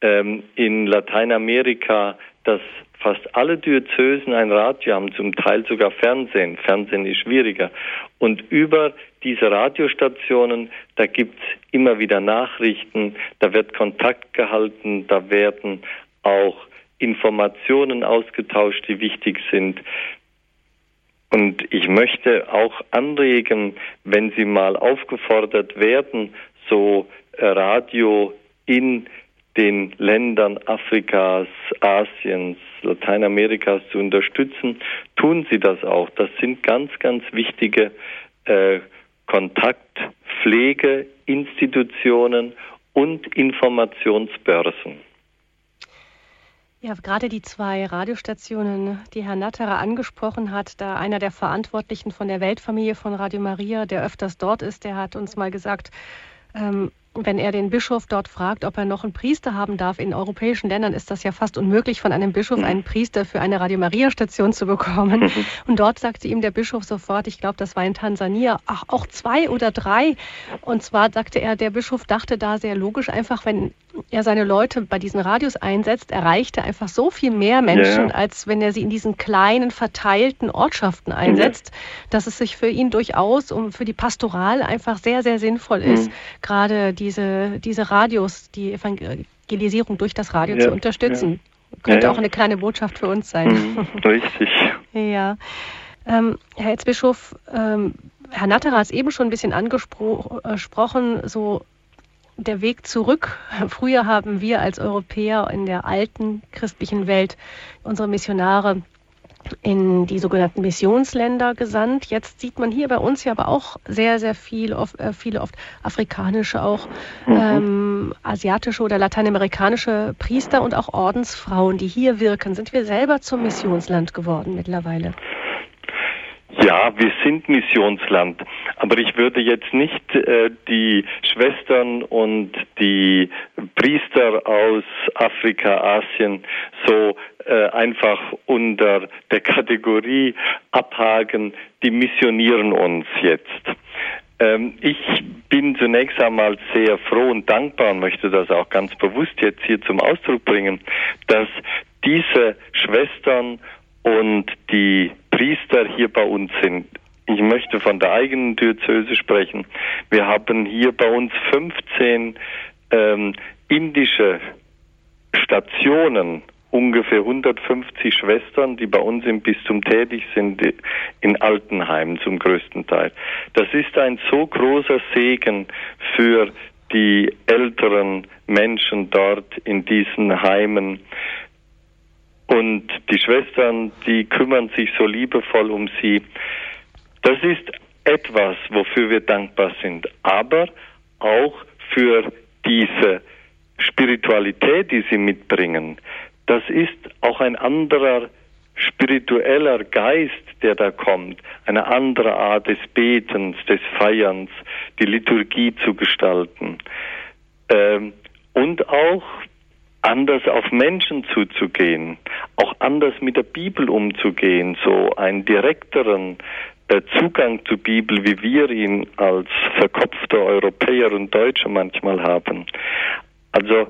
ähm, in Lateinamerika, dass fast alle Diözesen ein Radio haben, zum Teil sogar Fernsehen. Fernsehen ist schwieriger. Und über diese Radiostationen, da gibt's immer wieder Nachrichten, da wird Kontakt gehalten, da werden auch Informationen ausgetauscht, die wichtig sind. Und ich möchte auch anregen, wenn Sie mal aufgefordert werden, so Radio in den Ländern Afrikas, Asiens, Lateinamerikas zu unterstützen, tun sie das auch. Das sind ganz, ganz wichtige äh, Kontaktpflegeinstitutionen und Informationsbörsen. Ja, gerade die zwei Radiostationen, die Herr Natterer angesprochen hat, da einer der Verantwortlichen von der Weltfamilie von Radio Maria, der öfters dort ist, der hat uns mal gesagt, ähm, wenn er den Bischof dort fragt, ob er noch einen Priester haben darf. In europäischen Ländern ist das ja fast unmöglich, von einem Bischof einen Priester für eine Radio Maria Station zu bekommen. Und dort sagte ihm der Bischof sofort, ich glaube, das war in Tansania, ach, auch zwei oder drei. Und zwar sagte er, der Bischof dachte da sehr logisch, einfach wenn er seine Leute bei diesen Radios einsetzt, erreicht er einfach so viel mehr Menschen, ja. als wenn er sie in diesen kleinen, verteilten Ortschaften einsetzt, ja. dass es sich für ihn durchaus um für die Pastoral einfach sehr, sehr sinnvoll ist, mhm. gerade diese, diese Radios, die Evangelisierung durch das Radio ja. zu unterstützen. Könnte auch eine kleine Botschaft für uns sein. Mhm. Richtig. ja. Ähm, Herr Erzbischof, ähm, Herr Natterer hat es eben schon ein bisschen angesprochen, so der Weg zurück. Früher haben wir als Europäer in der alten christlichen Welt unsere Missionare in die sogenannten Missionsländer gesandt. Jetzt sieht man hier bei uns ja aber auch sehr, sehr viel, oft, äh, viele oft afrikanische, auch mhm. ähm, asiatische oder lateinamerikanische Priester und auch Ordensfrauen, die hier wirken. Sind wir selber zum Missionsland geworden mittlerweile? Ja, wir sind Missionsland, aber ich würde jetzt nicht äh, die Schwestern und die Priester aus Afrika, Asien so äh, einfach unter der Kategorie abhaken, die missionieren uns jetzt. Ähm, ich bin zunächst einmal sehr froh und dankbar und möchte das auch ganz bewusst jetzt hier zum Ausdruck bringen, dass diese Schwestern und die Priester hier bei uns sind. Ich möchte von der eigenen Diözese sprechen. Wir haben hier bei uns 15 ähm, indische Stationen, ungefähr 150 Schwestern, die bei uns im Bistum tätig sind, in Altenheim zum größten Teil. Das ist ein so großer Segen für die älteren Menschen dort in diesen Heimen. Und die Schwestern, die kümmern sich so liebevoll um sie. Das ist etwas, wofür wir dankbar sind, aber auch für diese Spiritualität, die sie mitbringen. Das ist auch ein anderer spiritueller Geist, der da kommt, eine andere Art des Betens, des Feierns, die Liturgie zu gestalten. Ähm, und auch anders auf Menschen zuzugehen, auch anders mit der Bibel umzugehen, so einen direkteren äh, Zugang zur Bibel, wie wir ihn als verkopfte Europäer und Deutsche manchmal haben. Also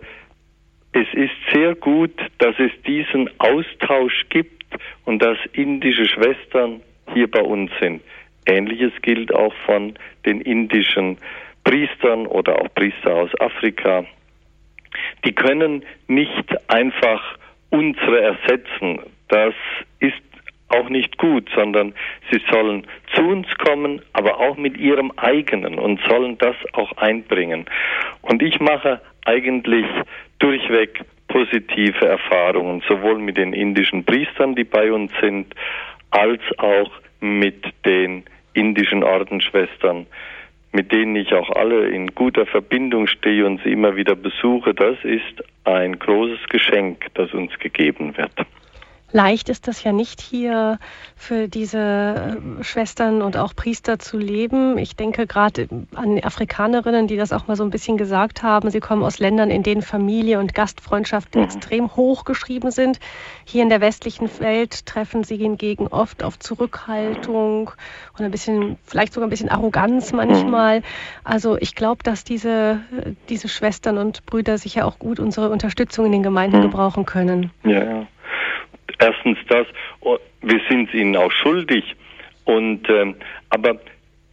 es ist sehr gut, dass es diesen Austausch gibt und dass indische Schwestern hier bei uns sind. Ähnliches gilt auch von den indischen Priestern oder auch Priester aus Afrika die können nicht einfach unsere ersetzen. Das ist auch nicht gut, sondern sie sollen zu uns kommen, aber auch mit ihrem eigenen und sollen das auch einbringen. Und ich mache eigentlich durchweg positive Erfahrungen, sowohl mit den indischen Priestern, die bei uns sind, als auch mit den indischen Ordensschwestern, mit denen ich auch alle in guter Verbindung stehe und sie immer wieder besuche, das ist ein großes Geschenk, das uns gegeben wird. Leicht ist das ja nicht hier für diese äh, Schwestern und auch Priester zu leben. Ich denke gerade an Afrikanerinnen, die das auch mal so ein bisschen gesagt haben. Sie kommen aus Ländern, in denen Familie und Gastfreundschaft mhm. extrem hoch geschrieben sind. Hier in der westlichen Welt treffen sie hingegen oft auf Zurückhaltung und ein bisschen, vielleicht sogar ein bisschen Arroganz manchmal. Mhm. Also ich glaube, dass diese, diese Schwestern und Brüder sicher auch gut unsere Unterstützung in den Gemeinden mhm. gebrauchen können. Ja, ja erstens das, oh, wir sind ihnen auch schuldig. Und ähm, aber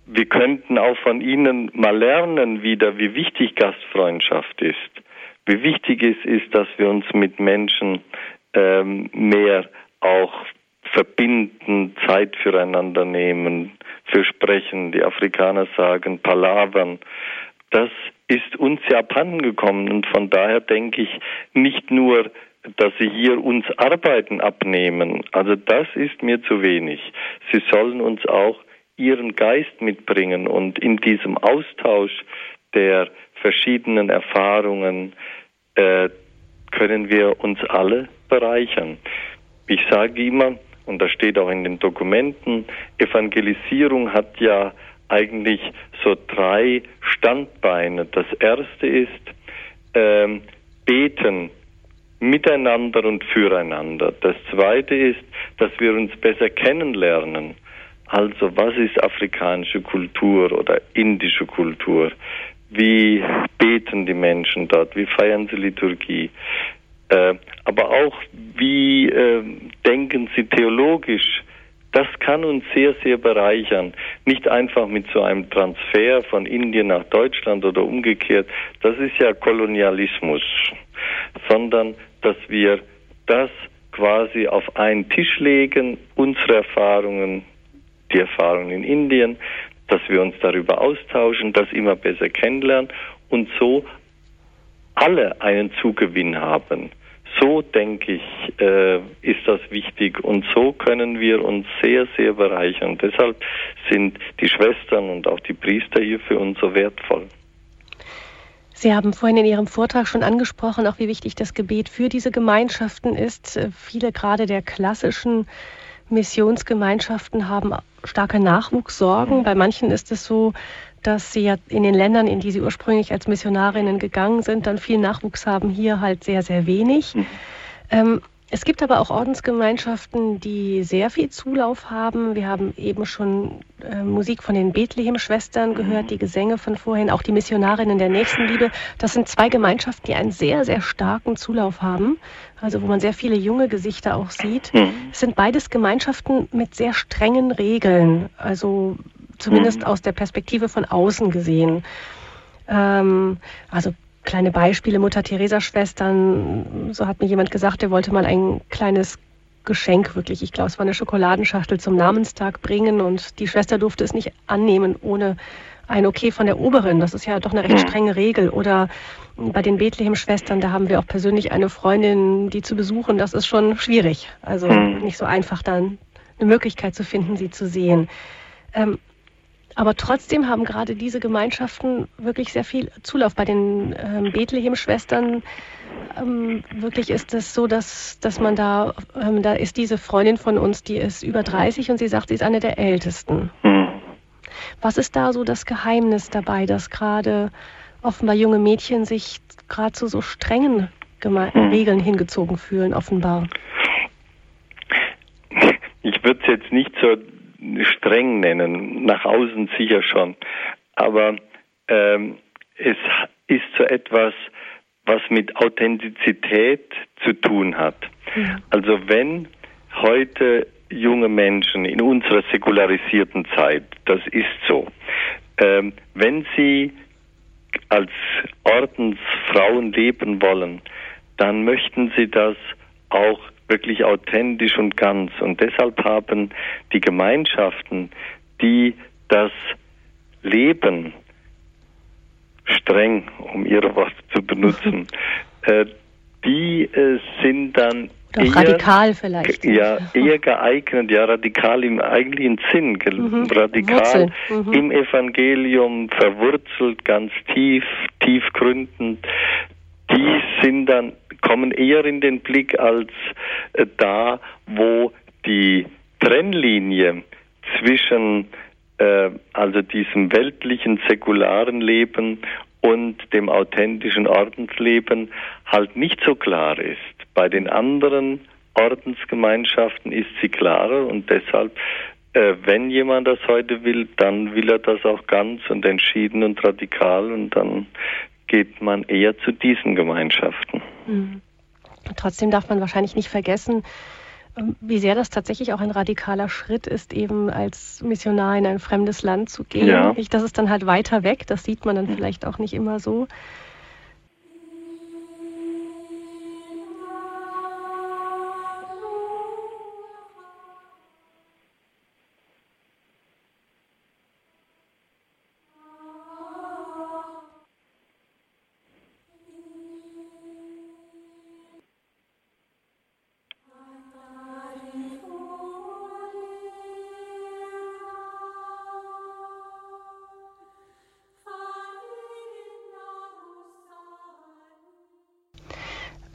wir könnten auch von ihnen mal lernen wieder, wie wichtig Gastfreundschaft ist, wie wichtig es ist, dass wir uns mit Menschen ähm, mehr auch verbinden, Zeit füreinander nehmen, für Sprechen. Die Afrikaner sagen Palavern. Das ist uns ja abhandengekommen und von daher denke ich nicht nur dass sie hier uns Arbeiten abnehmen, also das ist mir zu wenig. Sie sollen uns auch ihren Geist mitbringen und in diesem Austausch der verschiedenen Erfahrungen äh, können wir uns alle bereichern. Ich sage immer, und das steht auch in den Dokumenten, Evangelisierung hat ja eigentlich so drei Standbeine. Das erste ist ähm, Beten miteinander und füreinander. Das zweite ist, dass wir uns besser kennenlernen. Also was ist afrikanische Kultur oder indische Kultur? Wie beten die Menschen dort? Wie feiern sie Liturgie? Äh, aber auch wie äh, denken sie theologisch? Das kann uns sehr, sehr bereichern. Nicht einfach mit so einem Transfer von Indien nach Deutschland oder umgekehrt. Das ist ja Kolonialismus. Sondern, dass wir das quasi auf einen Tisch legen, unsere Erfahrungen, die Erfahrungen in Indien, dass wir uns darüber austauschen, das immer besser kennenlernen und so alle einen Zugewinn haben. So denke ich, äh, ist das wichtig und so können wir uns sehr, sehr bereichern. Deshalb sind die Schwestern und auch die Priester hier für uns so wertvoll. Sie haben vorhin in Ihrem Vortrag schon angesprochen, auch wie wichtig das Gebet für diese Gemeinschaften ist. Viele gerade der klassischen Missionsgemeinschaften haben starke Nachwuchssorgen. Bei manchen ist es so, dass sie ja in den Ländern, in die sie ursprünglich als Missionarinnen gegangen sind, dann viel Nachwuchs haben, hier halt sehr, sehr wenig. Mhm. Ähm, es gibt aber auch Ordensgemeinschaften, die sehr viel Zulauf haben. Wir haben eben schon äh, Musik von den Bethlehem-Schwestern gehört, die Gesänge von vorhin, auch die Missionarinnen der Nächstenliebe. Das sind zwei Gemeinschaften, die einen sehr, sehr starken Zulauf haben. Also wo man sehr viele junge Gesichter auch sieht. Mhm. Es sind beides Gemeinschaften mit sehr strengen Regeln. Also zumindest mhm. aus der Perspektive von außen gesehen. Ähm, also kleine Beispiele, Mutter Teresa Schwestern, so hat mir jemand gesagt, der wollte mal ein kleines Geschenk wirklich, ich glaube, es war eine Schokoladenschachtel zum Namenstag bringen und die Schwester durfte es nicht annehmen ohne ein Okay von der Oberin. Das ist ja doch eine recht mhm. strenge Regel. Oder bei den Bethlehem-Schwestern, da haben wir auch persönlich eine Freundin, die zu besuchen. Das ist schon schwierig. Also mhm. nicht so einfach dann eine Möglichkeit zu finden, sie zu sehen. Ähm, aber trotzdem haben gerade diese Gemeinschaften wirklich sehr viel Zulauf. Bei den ähm, Bethlehem-Schwestern ähm, wirklich ist es so, dass, dass man da, ähm, da ist diese Freundin von uns, die ist über 30 und sie sagt, sie ist eine der ältesten. Mhm. Was ist da so das Geheimnis dabei, dass gerade offenbar junge Mädchen sich gerade zu so strengen Geme mhm. Regeln hingezogen fühlen, offenbar? Ich würde es jetzt nicht so streng nennen, nach außen sicher schon. Aber ähm, es ist so etwas, was mit Authentizität zu tun hat. Ja. Also wenn heute junge Menschen in unserer säkularisierten Zeit, das ist so, ähm, wenn sie als Ordensfrauen leben wollen, dann möchten sie das auch wirklich authentisch und ganz. Und deshalb haben die Gemeinschaften, die das Leben streng, um ihre Worte zu benutzen, äh, die äh, sind dann eher, radikal vielleicht. Ja, eher geeignet, ja, radikal im eigentlichen Sinn, mhm. radikal mhm. im Evangelium verwurzelt, ganz tief, tiefgründend. Die sind dann kommen eher in den Blick als äh, da, wo die Trennlinie zwischen äh, also diesem weltlichen, säkularen Leben und dem authentischen Ordensleben halt nicht so klar ist. Bei den anderen Ordensgemeinschaften ist sie klarer und deshalb, äh, wenn jemand das heute will, dann will er das auch ganz und entschieden und radikal und dann geht man eher zu diesen Gemeinschaften. Mhm. Trotzdem darf man wahrscheinlich nicht vergessen, ähm, wie sehr das tatsächlich auch ein radikaler Schritt ist, eben als Missionar in ein fremdes Land zu gehen. Ja. Nicht, das ist dann halt weiter weg, das sieht man dann vielleicht auch nicht immer so.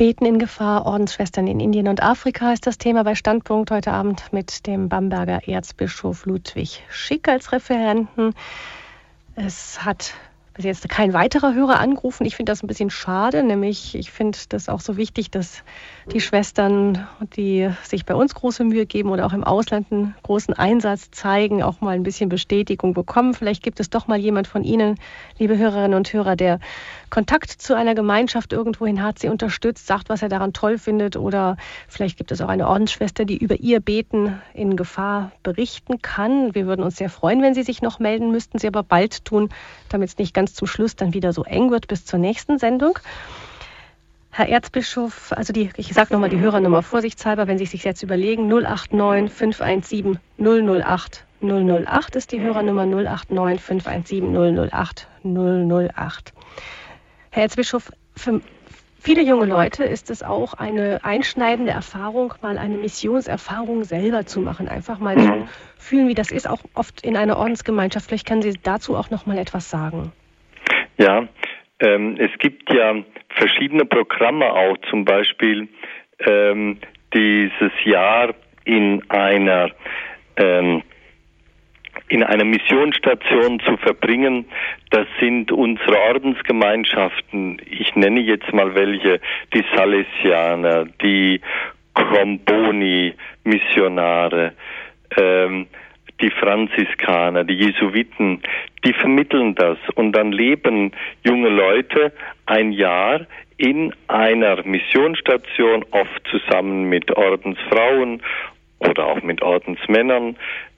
Beten in Gefahr, Ordensschwestern in Indien und Afrika ist das Thema bei Standpunkt heute Abend mit dem Bamberger Erzbischof Ludwig Schick als Referenten. Es hat bis jetzt kein weiterer Hörer angerufen. Ich finde das ein bisschen schade, nämlich ich finde das auch so wichtig, dass die Schwestern, die sich bei uns große Mühe geben oder auch im Ausland einen großen Einsatz zeigen, auch mal ein bisschen Bestätigung bekommen. Vielleicht gibt es doch mal jemand von Ihnen, liebe Hörerinnen und Hörer, der Kontakt zu einer Gemeinschaft irgendwohin hat, sie unterstützt, sagt, was er daran toll findet oder vielleicht gibt es auch eine Ordensschwester, die über ihr Beten in Gefahr berichten kann. Wir würden uns sehr freuen, wenn Sie sich noch melden, müssten Sie aber bald tun, damit es nicht ganz zum Schluss dann wieder so eng wird bis zur nächsten Sendung. Herr Erzbischof, also die, ich sage nochmal die Hörernummer vorsichtshalber, wenn Sie sich jetzt überlegen, 089 517 008 008 ist die Hörernummer 089 517 008 008. Herr Erzbischof, für viele junge Leute ist es auch eine einschneidende Erfahrung, mal eine Missionserfahrung selber zu machen, einfach mal zu fühlen, wie das ist, auch oft in einer Ordensgemeinschaft. Vielleicht können Sie dazu auch noch mal etwas sagen. Ja, ähm, es gibt ja verschiedene Programme auch, zum Beispiel ähm, dieses Jahr in einer ähm, in einer Missionsstation zu verbringen. Das sind unsere Ordensgemeinschaften. Ich nenne jetzt mal welche. Die Salesianer, die Comboni-Missionare, ähm, die Franziskaner, die Jesuiten, die vermitteln das und dann leben junge Leute ein Jahr in einer Missionsstation, oft zusammen mit Ordensfrauen oder auch mit Ordensmännern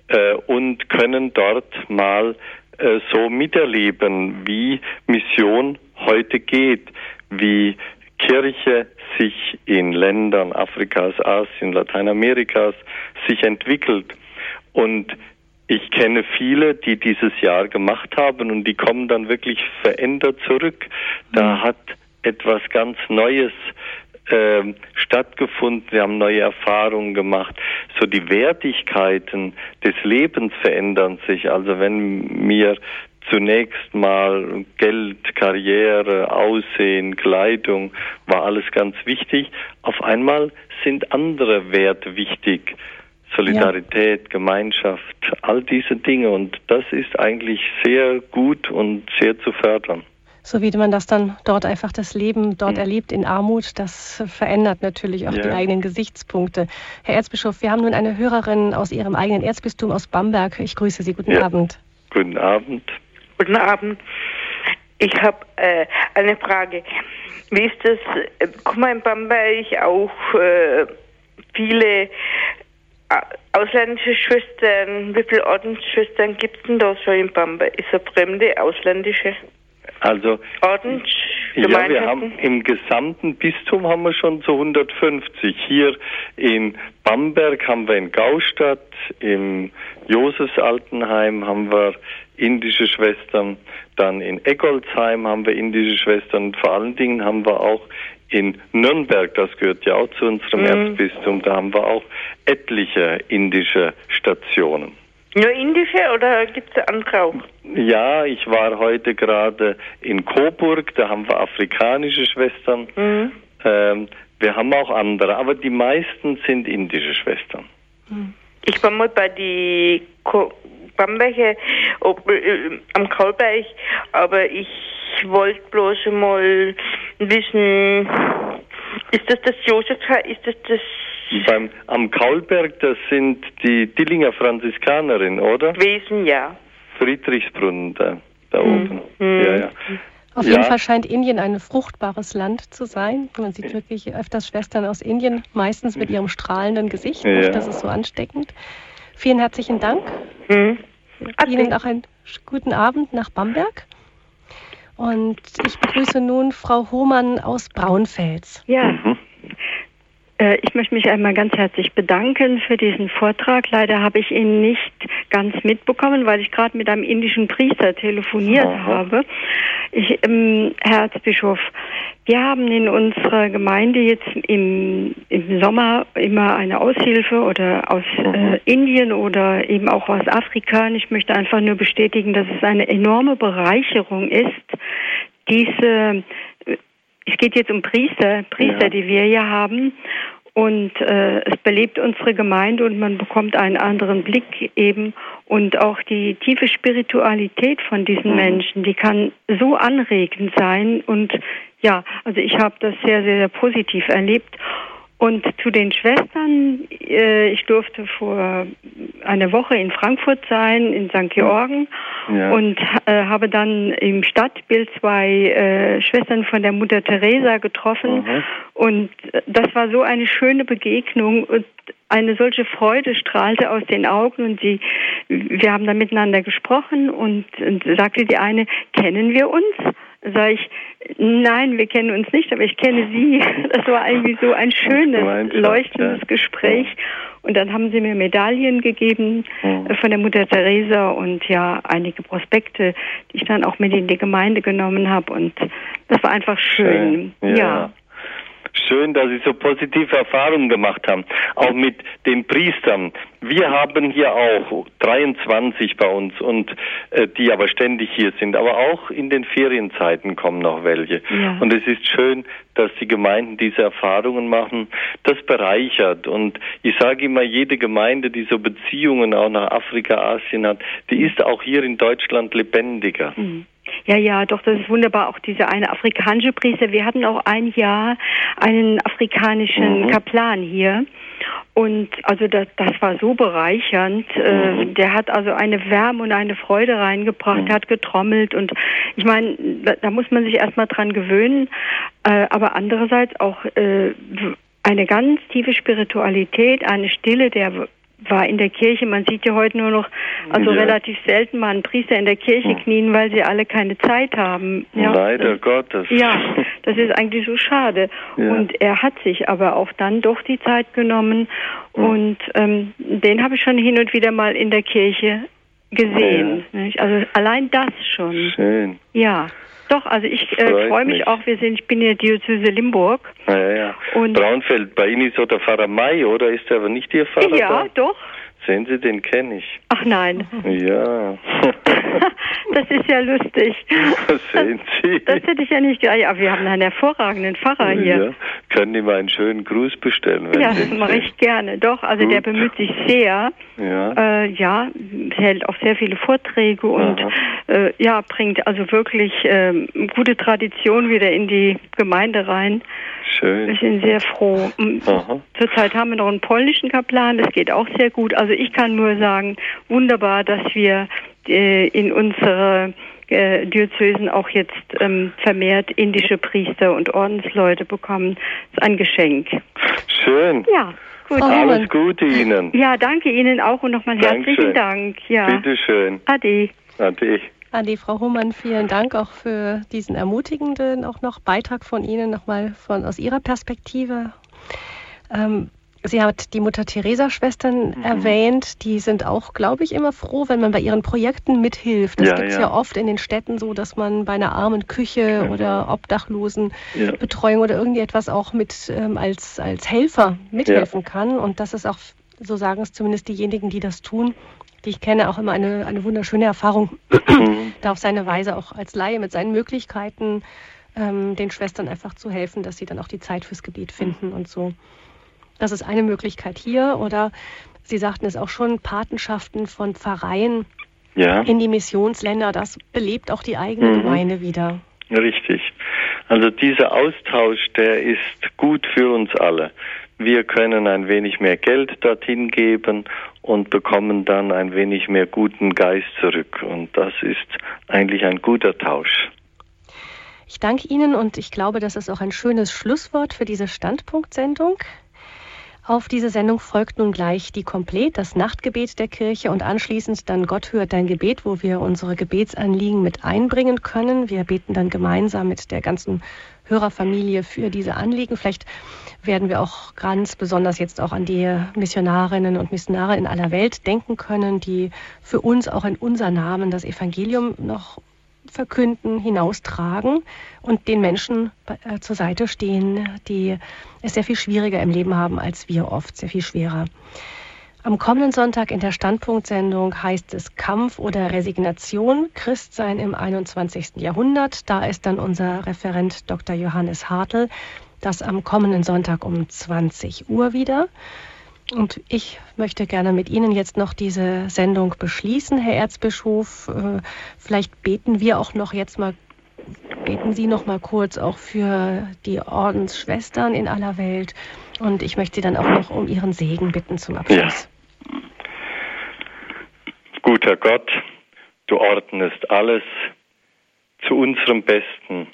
äh, und können dort mal äh, so miterleben, wie Mission heute geht, wie Kirche sich in Ländern Afrikas, Asien, Lateinamerikas sich entwickelt. Und ich kenne viele, die dieses Jahr gemacht haben und die kommen dann wirklich verändert zurück. Da mhm. hat etwas ganz Neues äh, stattgefunden. Wir haben neue Erfahrungen gemacht. So die Wertigkeiten des Lebens verändern sich. Also wenn mir zunächst mal Geld, Karriere, Aussehen, Kleidung war alles ganz wichtig. Auf einmal sind andere Werte wichtig. Solidarität, ja. Gemeinschaft, all diese Dinge. Und das ist eigentlich sehr gut und sehr zu fördern. So wie man das dann dort einfach das Leben dort mhm. erlebt in Armut, das verändert natürlich auch ja. die eigenen Gesichtspunkte. Herr Erzbischof, wir haben nun eine Hörerin aus Ihrem eigenen Erzbistum aus Bamberg. Ich grüße Sie. Guten ja. Abend. Guten Abend. Guten Abend. Ich habe äh, eine Frage. Wie ist das? Äh, guck mal, in Bamberg auch äh, viele ausländische Schwestern, wie viele Ordensschwestern gibt es denn da so in Bamberg? Ist er fremde, ausländische? Also Ordens ja, wir haben im gesamten Bistum haben wir schon so 150. Hier in Bamberg haben wir in Gaustadt, im Josefsaltenheim haben wir indische Schwestern, dann in Eggolsheim haben wir indische Schwestern und vor allen Dingen haben wir auch in Nürnberg, das gehört ja auch zu unserem mhm. Erzbistum, da haben wir auch etliche indische Stationen. Nur indische oder gibt es andere auch? Ja, ich war heute gerade in Coburg, da haben wir afrikanische Schwestern. Mhm. Ähm, wir haben auch andere, aber die meisten sind indische Schwestern. Mhm. Ich war mal bei die Bamberger äh, am Kaulberg, aber ich wollte bloß mal wissen, ist das das Josef, ist das das beim, am Kaulberg, das sind die Dillinger Franziskanerinnen, oder? Wesen, ja. Friedrichsbrunnen da, da hm. oben. Hm. Ja, ja. Auf jeden Fall scheint Indien ein fruchtbares Land zu sein. Man sieht wirklich öfters Schwestern aus Indien, meistens mit ihrem strahlenden Gesicht. Ja. Das ist so ansteckend. Vielen herzlichen Dank. Mhm. Ihnen auch einen guten Abend nach Bamberg. Und ich begrüße nun Frau Hohmann aus Braunfels. Ja. Äh, ich möchte mich einmal ganz herzlich bedanken für diesen Vortrag. Leider habe ich ihn nicht ganz mitbekommen, weil ich gerade mit einem indischen Priester telefoniert Aha. habe. Ich, ähm, Herr Erzbischof, wir haben in unserer Gemeinde jetzt im, im Sommer immer eine Aushilfe oder aus äh, Indien oder eben auch aus Afrika. Und ich möchte einfach nur bestätigen, dass es eine enorme Bereicherung ist, diese es geht jetzt um Priester, Priester, ja. die wir hier haben. Und äh, es belebt unsere Gemeinde und man bekommt einen anderen Blick eben und auch die tiefe Spiritualität von diesen mhm. Menschen, die kann so anregend sein und ja, also ich habe das sehr, sehr, sehr positiv erlebt. Und zu den Schwestern, äh, ich durfte vor einer Woche in Frankfurt sein, in St. Georgen, ja. und äh, habe dann im Stadtbild zwei äh, Schwestern von der Mutter Teresa getroffen. Mhm. Und das war so eine schöne Begegnung und eine solche Freude strahlte aus den Augen und sie, wir haben da miteinander gesprochen und, und sagte die eine, kennen wir uns? Sag ich, nein, wir kennen uns nicht, aber ich kenne Sie. Das war irgendwie so ein schönes, leuchtendes ja. Gespräch. Und dann haben sie mir Medaillen gegeben mhm. von der Mutter Teresa und ja, einige Prospekte, die ich dann auch mit in die Gemeinde genommen habe. Und das war einfach schön. schön. ja. ja schön, dass Sie so positive Erfahrungen gemacht haben. Auch mit den Priestern. Wir haben hier auch 23 bei uns und äh, die aber ständig hier sind. Aber auch in den Ferienzeiten kommen noch welche. Ja. Und es ist schön, dass die Gemeinden diese Erfahrungen machen. Das bereichert. Und ich sage immer, jede Gemeinde, die so Beziehungen auch nach Afrika, Asien hat, die ist auch hier in Deutschland lebendiger. Mhm. Ja, ja, doch, das ist wunderbar. Auch diese eine afrikanische Priester. Wir hatten auch ein Jahr einen afrikanischen mhm. Kaplan hier. Und also das, das war so bereichernd. Äh, mhm. der hat also eine Wärme und eine Freude reingebracht, mhm. hat getrommelt und ich meine, da, da, muss man sich erstmal dran gewöhnen. Äh, aber andererseits auch äh, eine ganz tiefe Spiritualität, eine Stille, der war in der Kirche. Man sieht ja heute nur noch, also ja. relativ selten mal einen Priester in der Kirche knien, weil sie alle keine Zeit haben. Ja, Leider Gottes. Ja, das ist eigentlich so schade. Ja. Und er hat sich aber auch dann doch die Zeit genommen und ähm, den habe ich schon hin und wieder mal in der Kirche gesehen. Ja. Also allein das schon. Schön. Ja. Doch, also ich äh, freue mich, mich, auch. Wir sind, ich bin in der Diözese Limburg. Ja, ja, ja. Und Braunfeld, bei Ihnen ist so der Pfarrer May, oder? Ist er aber nicht Ihr Pfarrer? Ja, da? doch. Sehen Sie, den kenne ich. Ach nein. Ja. das ist ja lustig. Das sehen Sie. Das, hätte ich ja nicht. Ja, ja, wir haben einen hervorragenden Pfarrer hier. Ja. Können ihm einen schönen Gruß bestellen. Wenn ja, das mache ich gerne. Doch, also Gut. der bemüht sich sehr. Ja. Äh, ja, hält auch sehr viele Vorträge und äh, ja, bringt also wirklich äh, gute Tradition wieder in die Gemeinde rein. Schön. Wir sind sehr froh. Aha. Zurzeit haben wir noch einen polnischen Kaplan, das geht auch sehr gut. Also ich kann nur sagen, wunderbar, dass wir äh, in unsere äh, Diözesen auch jetzt ähm, vermehrt indische Priester und Ordensleute bekommen. Das ist ein Geschenk. Schön. Ja. Gut. Alles Gute Ihnen. Ja, danke Ihnen auch und nochmal herzlichen Dank. Ja. Bitteschön. Ade. Ade. Adi, Frau Humann, vielen Dank auch für diesen ermutigenden auch noch Beitrag von Ihnen nochmal von aus Ihrer Perspektive. Ähm, Sie hat die Mutter Teresa-Schwestern mhm. erwähnt. Die sind auch, glaube ich, immer froh, wenn man bei ihren Projekten mithilft. Das ja, gibt es ja. ja. oft in den Städten so, dass man bei einer armen Küche genau. oder Obdachlosenbetreuung ja. oder irgendetwas auch mit ähm, als, als Helfer mithelfen kann. Und das ist auch, so sagen es zumindest diejenigen, die das tun, die ich kenne, auch immer eine, eine wunderschöne Erfahrung, mhm. da auf seine Weise auch als Laie mit seinen Möglichkeiten ähm, den Schwestern einfach zu helfen, dass sie dann auch die Zeit fürs Gebet finden und so. Das ist eine Möglichkeit hier. Oder Sie sagten es auch schon, Patenschaften von Pfarreien ja. in die Missionsländer, das belebt auch die eigene mhm. Gemeinde wieder. Richtig. Also dieser Austausch, der ist gut für uns alle. Wir können ein wenig mehr Geld dorthin geben und bekommen dann ein wenig mehr guten Geist zurück. Und das ist eigentlich ein guter Tausch. Ich danke Ihnen und ich glaube, das ist auch ein schönes Schlusswort für diese Standpunktsendung. Auf diese Sendung folgt nun gleich die Komplett, das Nachtgebet der Kirche und anschließend dann Gott hört dein Gebet, wo wir unsere Gebetsanliegen mit einbringen können. Wir beten dann gemeinsam mit der ganzen Hörerfamilie für diese Anliegen. Vielleicht werden wir auch ganz besonders jetzt auch an die Missionarinnen und Missionare in aller Welt denken können, die für uns auch in unser Namen das Evangelium noch verkünden, hinaustragen und den Menschen äh, zur Seite stehen, die es sehr viel schwieriger im Leben haben als wir oft, sehr viel schwerer. Am kommenden Sonntag in der Standpunktsendung heißt es Kampf oder Resignation, Christsein im 21. Jahrhundert. Da ist dann unser Referent Dr. Johannes Hartl. Das am kommenden Sonntag um 20 Uhr wieder. Und ich möchte gerne mit Ihnen jetzt noch diese Sendung beschließen, Herr Erzbischof. Äh, vielleicht beten wir auch noch jetzt mal, beten Sie noch mal kurz auch für die Ordensschwestern in aller Welt. Und ich möchte Sie dann auch noch um Ihren Segen bitten zum Abschluss. Ja. Guter Gott, du ordnest alles zu unserem Besten.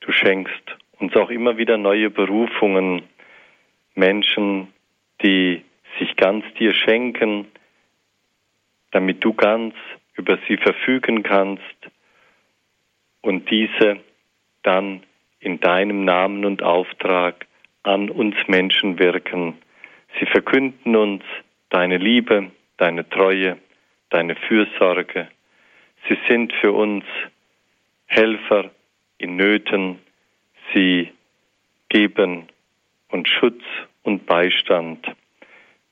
Du schenkst uns auch immer wieder neue Berufungen, Menschen, die sich ganz dir schenken, damit du ganz über sie verfügen kannst und diese dann in deinem Namen und Auftrag an uns Menschen wirken. Sie verkünden uns deine Liebe, deine Treue, deine Fürsorge. Sie sind für uns Helfer in Nöten. Sie geben uns Schutz und Beistand.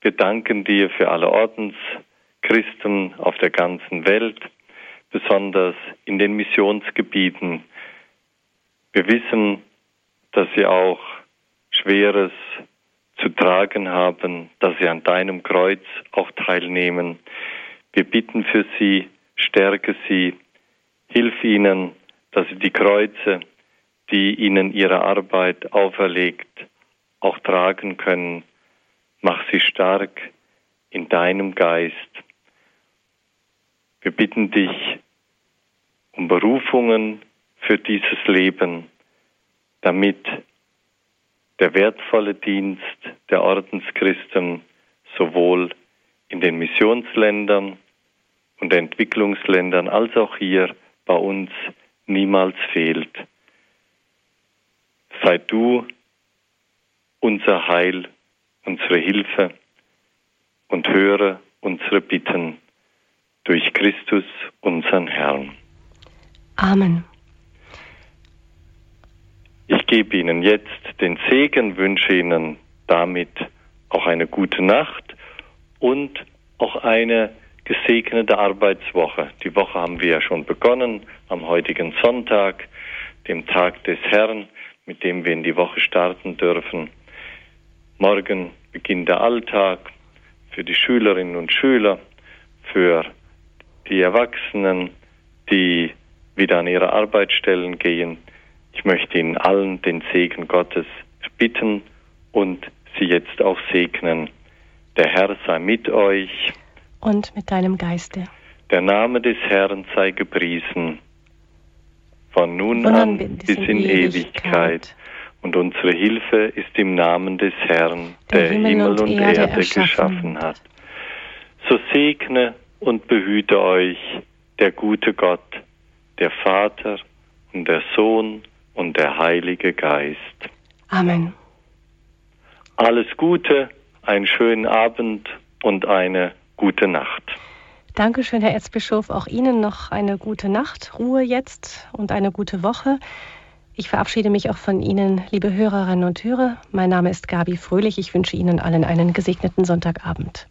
Wir danken dir für alle Ordenschristen auf der ganzen Welt, besonders in den Missionsgebieten. Wir wissen, dass sie auch Schweres zu tragen haben, dass sie an deinem Kreuz auch teilnehmen. Wir bitten für sie, stärke sie, hilf ihnen, dass sie die Kreuze, die ihnen ihre Arbeit auferlegt, auch tragen können. Mach sie stark in deinem Geist. Wir bitten dich um Berufungen für dieses Leben, damit der wertvolle Dienst der Ordenschristen sowohl in den Missionsländern und Entwicklungsländern als auch hier bei uns niemals fehlt. Sei du unser Heil, unsere Hilfe und höre unsere Bitten durch Christus, unseren Herrn. Amen. Ich gebe Ihnen jetzt den Segen, wünsche Ihnen damit auch eine gute Nacht und auch eine gesegnete Arbeitswoche. Die Woche haben wir ja schon begonnen am heutigen Sonntag, dem Tag des Herrn, mit dem wir in die Woche starten dürfen. Morgen beginnt der Alltag für die Schülerinnen und Schüler, für die Erwachsenen, die wieder an ihre Arbeitsstellen gehen. Ich möchte Ihnen allen den Segen Gottes bitten und Sie jetzt auch segnen. Der Herr sei mit euch. Und mit deinem Geiste. Der Name des Herrn sei gepriesen. Von nun Von an bis in Ewigkeit. Ewigkeit. Und unsere Hilfe ist im Namen des Herrn, der, der Himmel, Himmel, und, und Erde, Erde geschaffen hat. So segne und behüte euch der gute Gott, der Vater und der Sohn und der Heilige Geist. Amen. Alles Gute einen schönen Abend und eine gute Nacht. Dankeschön, Herr Erzbischof. Auch Ihnen noch eine gute Nacht, Ruhe jetzt und eine gute Woche. Ich verabschiede mich auch von Ihnen, liebe Hörerinnen und Hörer. Mein Name ist Gabi Fröhlich. Ich wünsche Ihnen allen einen gesegneten Sonntagabend.